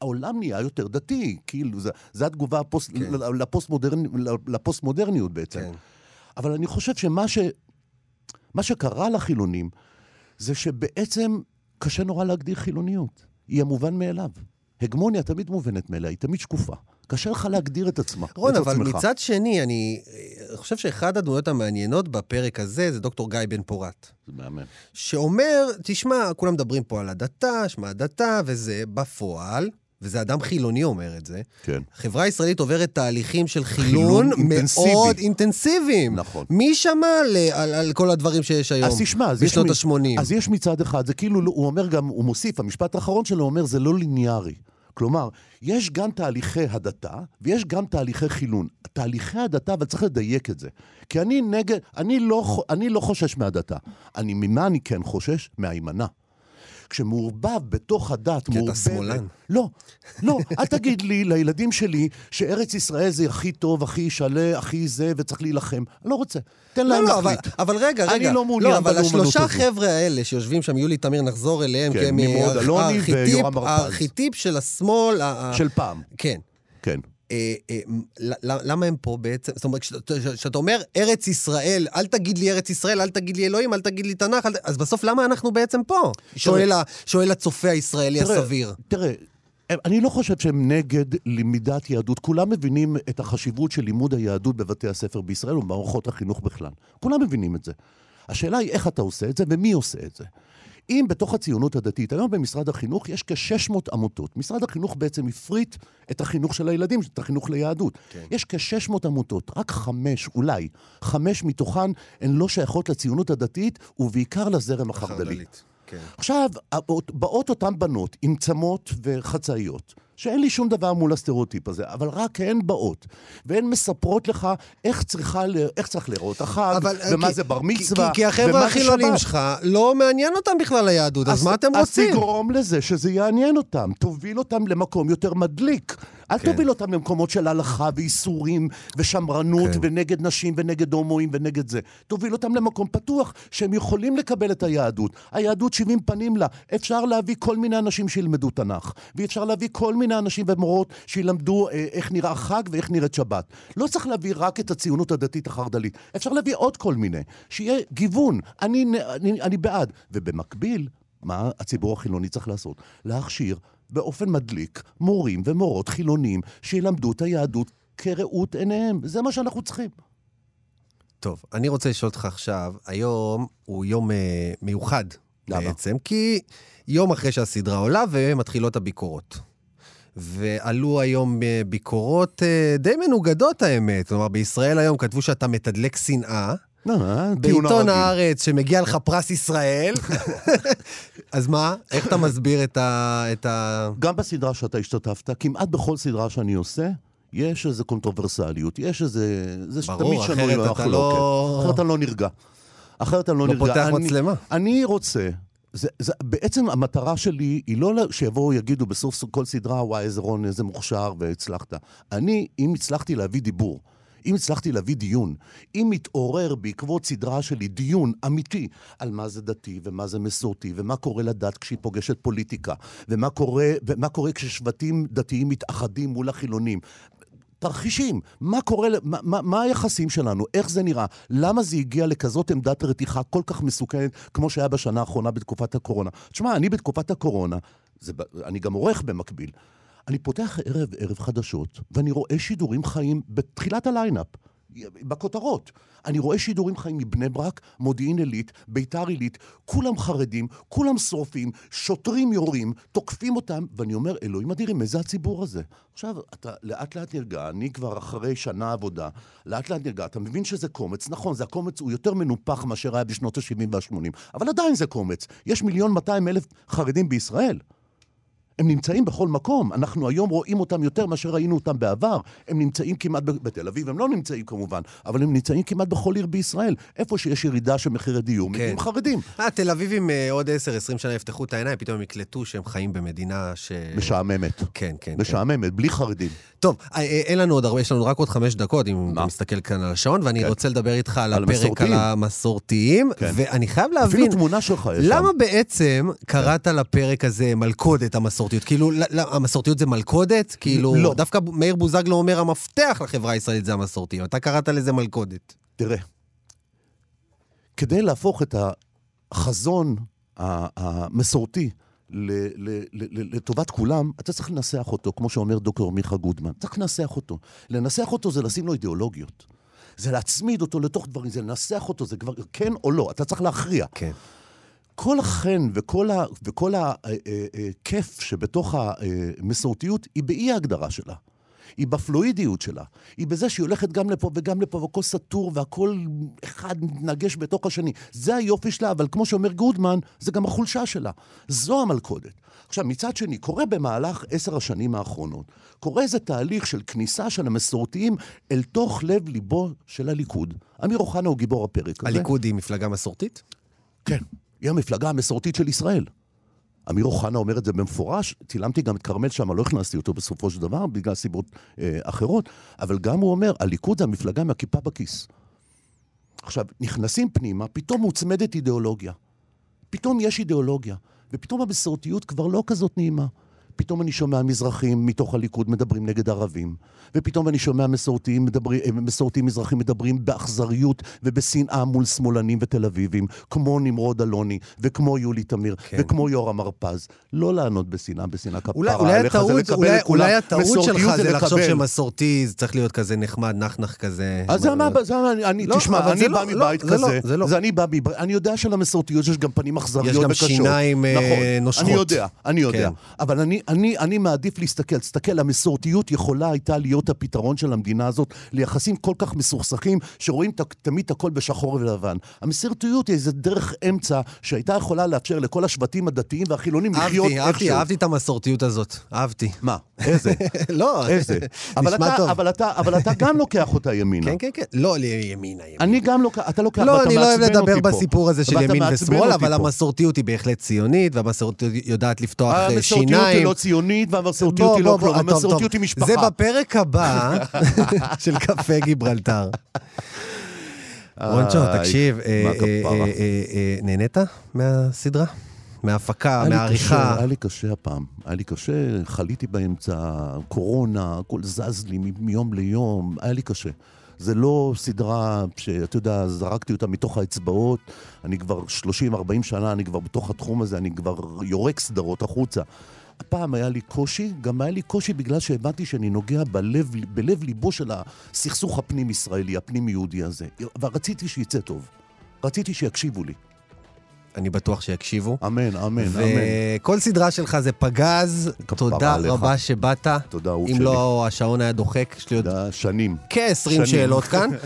העולם נהיה יותר דתי. כאילו, זה, זה התגובה הפוסט, כן. כן. לפוסט-מודרנ, לפוסט-מודרניות בעצם. כן. אבל אני חושב שמה ש, מה שקרה לחילונים, זה שבעצם קשה נורא להגדיר חילוניות. היא המובן מאליו. הגמוניה תמיד מובנת מאליה, היא תמיד שקופה. קשה לך להגדיר את עצמה. רון, את אבל עצמך. מצד שני, אני אה, חושב שאחד הדמויות המעניינות בפרק הזה זה דוקטור גיא בן פורת. זה מהמם. שאומר, תשמע, כולם מדברים פה על הדתה, שמע הדתה וזה, בפועל, וזה אדם חילוני אומר את זה, כן. החברה הישראלית עוברת תהליכים של חילון חילון אינטנסיבי. מאוד אינטנסיביים. נכון. מי שמע על, על, על כל הדברים שיש היום? אז תשמע, אז יש בשנות מ- ה-80. אז יש מצד אחד, זה כאילו, הוא אומר גם, הוא מוסיף, המשפט האחרון שלו אומר, זה לא ליניארי. כלומר, יש גם תהליכי הדתה, ויש גם תהליכי חילון. תהליכי הדתה, אבל צריך לדייק את זה. כי אני נגד, אני לא, אני לא חושש מהדתה. אני, ממה אני כן חושש? מההימנע. כשמעורבב בתוך הדת, כי אתה. שמאלן. לא, לא, אל תגיד לי, לילדים שלי, שארץ ישראל זה הכי טוב, הכי ישלה, הכי זה, וצריך להילחם. אני לא רוצה. תן לא, להם לא, אבל, להחליט. אבל רגע, אני רגע. לא מעוניין לא, אבל השלושה. חבר'ה האלה שיושבים שם, יולי תמיר, נחזור אליהם, כן, כי הם אה, הארכיטיפ- של השמאל. של פעם. כן. כן. אה, אה, למה הם פה בעצם? זאת אומרת, כשאתה- אומר ארץ ישראל, אל תגיד לי ארץ ישראל, אל תגיד לי אלוהים, אל תגיד לי תנ"ך, אל אז בסוף למה אנחנו בעצם פה? שואל ה- שואל הצופה הישראלי תראה, הסביר. תראה, אני לא חושב שהם נגד למידת יהדות. כולם מבינים את החשיבות של לימוד היהדות בבתי הספר בישראל ובמערכות החינוך בכלל. כולם מבינים את זה. השאלה היא איך אתה עושה את זה ומי עושה את זה. אם בתוך הציונות הדתית, היום במשרד החינוך יש כ-600 עמותות. משרד החינוך בעצם הפריט את החינוך של הילדים, את החינוך ליהדות. כן. יש כ-600 עמותות, רק חמש, אולי, חמש מתוכן הן לא שייכות לציונות הדתית, ובעיקר לזרם החרד"לי. כן. עכשיו, באות אותן בנות עם צמות וחצאיות, שאין לי שום דבר מול הסטריאוטיפ הזה, אבל רק הן באות, והן מספרות לך איך, צריכה, איך צריך להיראות החג, אבל, ומה כי- זה בר מצווה, כי, כי החבר'ה החילונים שבת. שלך, לא מעניין אותם בכלל היהדות, אז, מה אתם אז רוצים? תגרום לזה שזה יעניין אותם, תוביל אותם למקום יותר מדליק. אל כן. תוביל אותם למקומות של הלכה ואיסורים ושמרנות כן. ונגד נשים ונגד הומואים ונגד זה. תוביל אותם למקום פתוח, שהם יכולים לקבל את היהדות. היהדות 70 פנים לה. אפשר להביא כל מיני אנשים שילמדו תנ"ך, ואפשר להביא כל מיני אנשים ומורות שילמדו אה, איך נראה חג ואיך נראית שבת. לא צריך להביא רק את הציונות הדתית החרד"לית, אפשר להביא עוד כל מיני. שיהיה גיוון. אני, אני, אני בעד. ובמקביל, מה הציבור החילוני צריך לעשות? להכשיר באופן מדליק מורים ומורות חילונים שילמדו את היהדות כראות עיניהם. זה מה שאנחנו צריכים. טוב, אני רוצה לשאול אותך עכשיו, היום הוא יום אה, מיוחד למה? בעצם, כי יום אחרי שהסדרה עולה ומתחילות הביקורות. ועלו היום אה, ביקורות אה, די מנוגדות האמת. כלומר, בישראל היום כתבו שאתה מתדלק שנאה. לא, טיעון בעיתון. הארץ שמגיע לך פרס ישראל. אז מה? איך אתה מסביר את ה... את ה... גם בסדרה שאתה השתתפת, כמעט בכל סדרה שאני עושה, יש איזו קונטרוברסליות, יש איזה... זה ברור, תמיד שנוי אחרת אתה במחלוקת. לא- אחרת אתה לא נרגע. אחרת אתה לא, לא נרגע. פותח אני- מצלמה. אני רוצה... זה, זה, בעצם המטרה שלי היא לא שיבואו יגידו בסוף כל סדרה, וואי, איזה רון, איזה מוכשר, והצלחת. אני, אם הצלחתי להביא דיבור, אם הצלחתי להביא דיון, אם מתעורר בעקבות סדרה שלי דיון אמיתי על מה זה דתי ומה זה מסורתי ומה קורה לדת כשהיא פוגשת פוליטיקה ומה קורה, ומה קורה כששבטים דתיים מתאחדים מול החילונים. תרחישים, מה קורה, מה, מה, מה היחסים שלנו, איך זה נראה, למה זה הגיע לכזאת עמדת רתיחה כל כך מסוכנת כמו שהיה בשנה האחרונה בתקופת הקורונה. תשמע, אני בתקופת הקורונה, זה, אני גם עורך במקביל, אני פותח ערב ערב חדשות, ואני רואה שידורים חיים בתחילת הליינאפ. בכותרות. אני רואה שידורים חיים מבני ברק, מודיעין עילית, ביתר עילית, כולם חרדים, כולם שורפים, שוטרים יורים, תוקפים אותם, ואני אומר, אלוהים אדירים, מי זה הציבור הזה? עכשיו, אתה לאט לאט נרגע, אני כבר אחרי שנה עבודה, לאט לאט נרגע, אתה מבין שזה קומץ, נכון, זה הקומץ הוא יותר מנופח מאשר היה בשנות ה-70 וה-80, אבל עדיין זה קומץ. יש מיליון 200 אלף חרדים בישראל. הם נמצאים בכל מקום. אנחנו היום רואים אותם יותר מאשר ראינו אותם בעבר. הם נמצאים כמעט, ב- בתל אביב הם לא נמצאים כמובן, אבל הם נמצאים כמעט בכל עיר בישראל. איפה שיש ירידה של מחירי דיור, מגיעים חרדים. אה, תל אביבים אה, עוד 10-20 שנה יפתחו את העיניים, פתאום הם יקלטו שהם חיים במדינה ש... משעממת. כן, כן. משעממת, בלי חרדים. טוב, אה, אה, אין לנו עוד הרבה, יש לנו רק עוד חמש דקות, אם אתה מסתכל כאן על השעון, ואני כן. רוצה לדבר איתך על על הפרק המסורתיים. על המסורתיים, כן. ואני חייב להבין... אפילו תמונה שלך יש שם. למה בעצם קראת לפרק הזה מלכודת המסורתיות? כאילו, ל- ל- המסורתיות זה מלכודת? כאילו, לא. דווקא מאיר בוזגלו אומר, המפתח לחברה הישראלית זה המסורתיים. אתה קראת לזה מלכודת. תראה, כדי להפוך את החזון המסורתי לטובת כולם, אתה צריך לנסח אותו, כמו שאומר דוקטור מיכה גודמן. צריך לנסח אותו. לנסח אותו זה לשים לו אידיאולוגיות. זה להצמיד אותו לתוך דברים, זה לנסח אותו, זה כבר כן או לא, אתה צריך להכריע. כן. כל החן וכל, ה, וכל הכיף שבתוך המסורתיות היא באי ההגדרה שלה. היא בפלואידיות שלה. היא בזה שהיא הולכת גם לפה וגם לפה, והכל סתור, והכל אחד מתנגש בתוך השני. זה היופי שלה, אבל כמו שאומר גודמן, זה גם החולשה שלה. זו המלכודת. עכשיו, מצד שני, קורה במהלך עשר השנים האחרונות, קורה איזה תהליך של כניסה של המסורתיים אל תוך לב-ליבו של הליכוד. אמיר אוחנה הוא גיבור הפרק הזה. הליכוד היא מפלגה מסורתית? כן, היא המפלגה המסורתית של ישראל. אמיר אוחנה אומר את זה במפורש, צילמתי גם את כרמל שם, לא הכנסתי אותו בסופו של דבר, בגלל סיבות אה, אחרות, אבל גם הוא אומר, הליכוד זה המפלגה מהכיפה בכיס. עכשיו, נכנסים פנימה, פתאום מוצמדת אידיאולוגיה. פתאום יש אידיאולוגיה, ופתאום המסורתיות כבר לא כזאת נעימה. פתאום אני שומע מזרחים מתוך הליכוד מדברים נגד ערבים, ופתאום אני שומע מסורתיים, מדברים, אה, מסורתיים מזרחים מדברים באכזריות ובשנאה מול שמאלנים ותל אביבים, כמו נמרוד אלוני, וכמו יולי תמיר, כן. וכמו יורם הרפז. לא לענות בשנאה, בשנאה כפרה אולי, אולי, זה הטעות, אולי. אולי הטעות שלך זה לחשוב לקבל. שמסורתי זה צריך להיות כזה נחמד, נחנח כזה. אז זה מה, זה מה, אני, לא, תשמע, אני זה בא לא- לא, מבית זה לא, כזה, זה לא. זה אני בא מבית, אני יודע שלמסורתיות יש גם פנים אכזריות יש גם וקשות. שיניים, אה, נכון, נושכות. אני יודע, אני יודע. כן. אבל אני, אני, אני מעדיף להסתכל, תסתכל, המסורתיות יכולה הייתה להיות הפתרון של המדינה הזאת ליחסים כל כך מסוכסכים, שרואים ת- תמיד את הכל בשחור ולבן. המסורתיות היא איזה דרך אמצע שהייתה יכולה לאפשר לכל השבטים הדתיים והחילונים לחיות אהבתי, אהבתי, איכשהו. אהבתי את המסורתיות הזאת. אהבתי. מה? איזה? לא, איזה? אבל נשמע אתה, טוב. אבל אתה, אבל אתה גם לוקח אותה ימינה. כן, כן, כן. לא, לימינה, ימינה. אני גם לוקח, אתה לוקח, לא, אני לא אוהב לדבר. בסיפור הזה של ימין ושמאל, אבל. המסורתיות היא בהחלט ציונית, והמסורתיות יודעת לפתוח אה, המסורתיות שיניים. היא לא ציונית, והמסורתיות היא לא כלום. טוב, המסורתיות. היא משפחה. זה בפרק הבא של קפה גיברלטר. רונצ'ו, תקשיב, אה, מה אה. אה, אה, אה, נהנית מהסדרה? מההפקה, מהעריכה? קשה, היה לי קשה הפעם. היה לי קשה, חליתי באמצע, קורונה, הכל זז לי מיום ליום, היה לי קשה. זה לא סדרה שאתה יודע, זרקתי אותה מתוך האצבעות. אני כבר 30-40 שנה, אני כבר בתוך התחום הזה, אני כבר יורק סדרות החוצה. הפעם היה לי קושי, גם היה לי קושי בגלל שהבנתי שאני נוגע בלב, בלב ליבו של הסכסוך הפנים-ישראלי, הפנים-יהודי הזה. ורציתי שיצא טוב. רציתי שיקשיבו לי. אני בטוח שיקשיבו. אמן, אמן, אמן. וכל סדרה שלך זה פגז, תודה עליך. רבה שבאת. תודה, אהוב אם שלי. לא, השעון היה דוחק, יש לי עוד שנים. כ-20 שנים. שאלות כאן.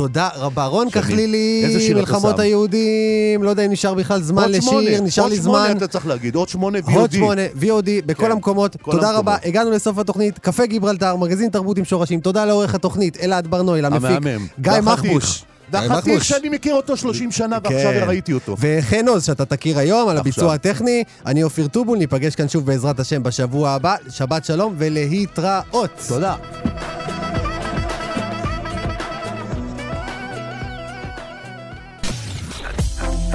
תודה רבה. רון, שנים. כחלי לי איזה שיר אתה מלחמות? היהודים, לא יודע אם נשאר בכלל זמן עוד שמונה, לשיר, נשאר עוד לי שמונה זמן. אתה צריך להגיד, עוד שמונה VOD. עוד שמונה, VOD, בכל כן, המקומות. כל תודה המקומות. רבה, הגענו לסוף התוכנית. קפה גיברלטר, מגזין תרבות עם שורשים. תודה לעורך התוכנית, אלעד ברנוי, למפיק. גיא. מחבוש. מחבוש. שאני מכיר אותו 30 שנה ועכשיו כן. ראיתי אותו. וחן עוז, שאתה תכיר היום על הביצוע. הטכני. אני אופיר טובול, ניפגש כאן שוב בעזרת השם בשבוע הבא. שבת שלום ולהתראות. תודה.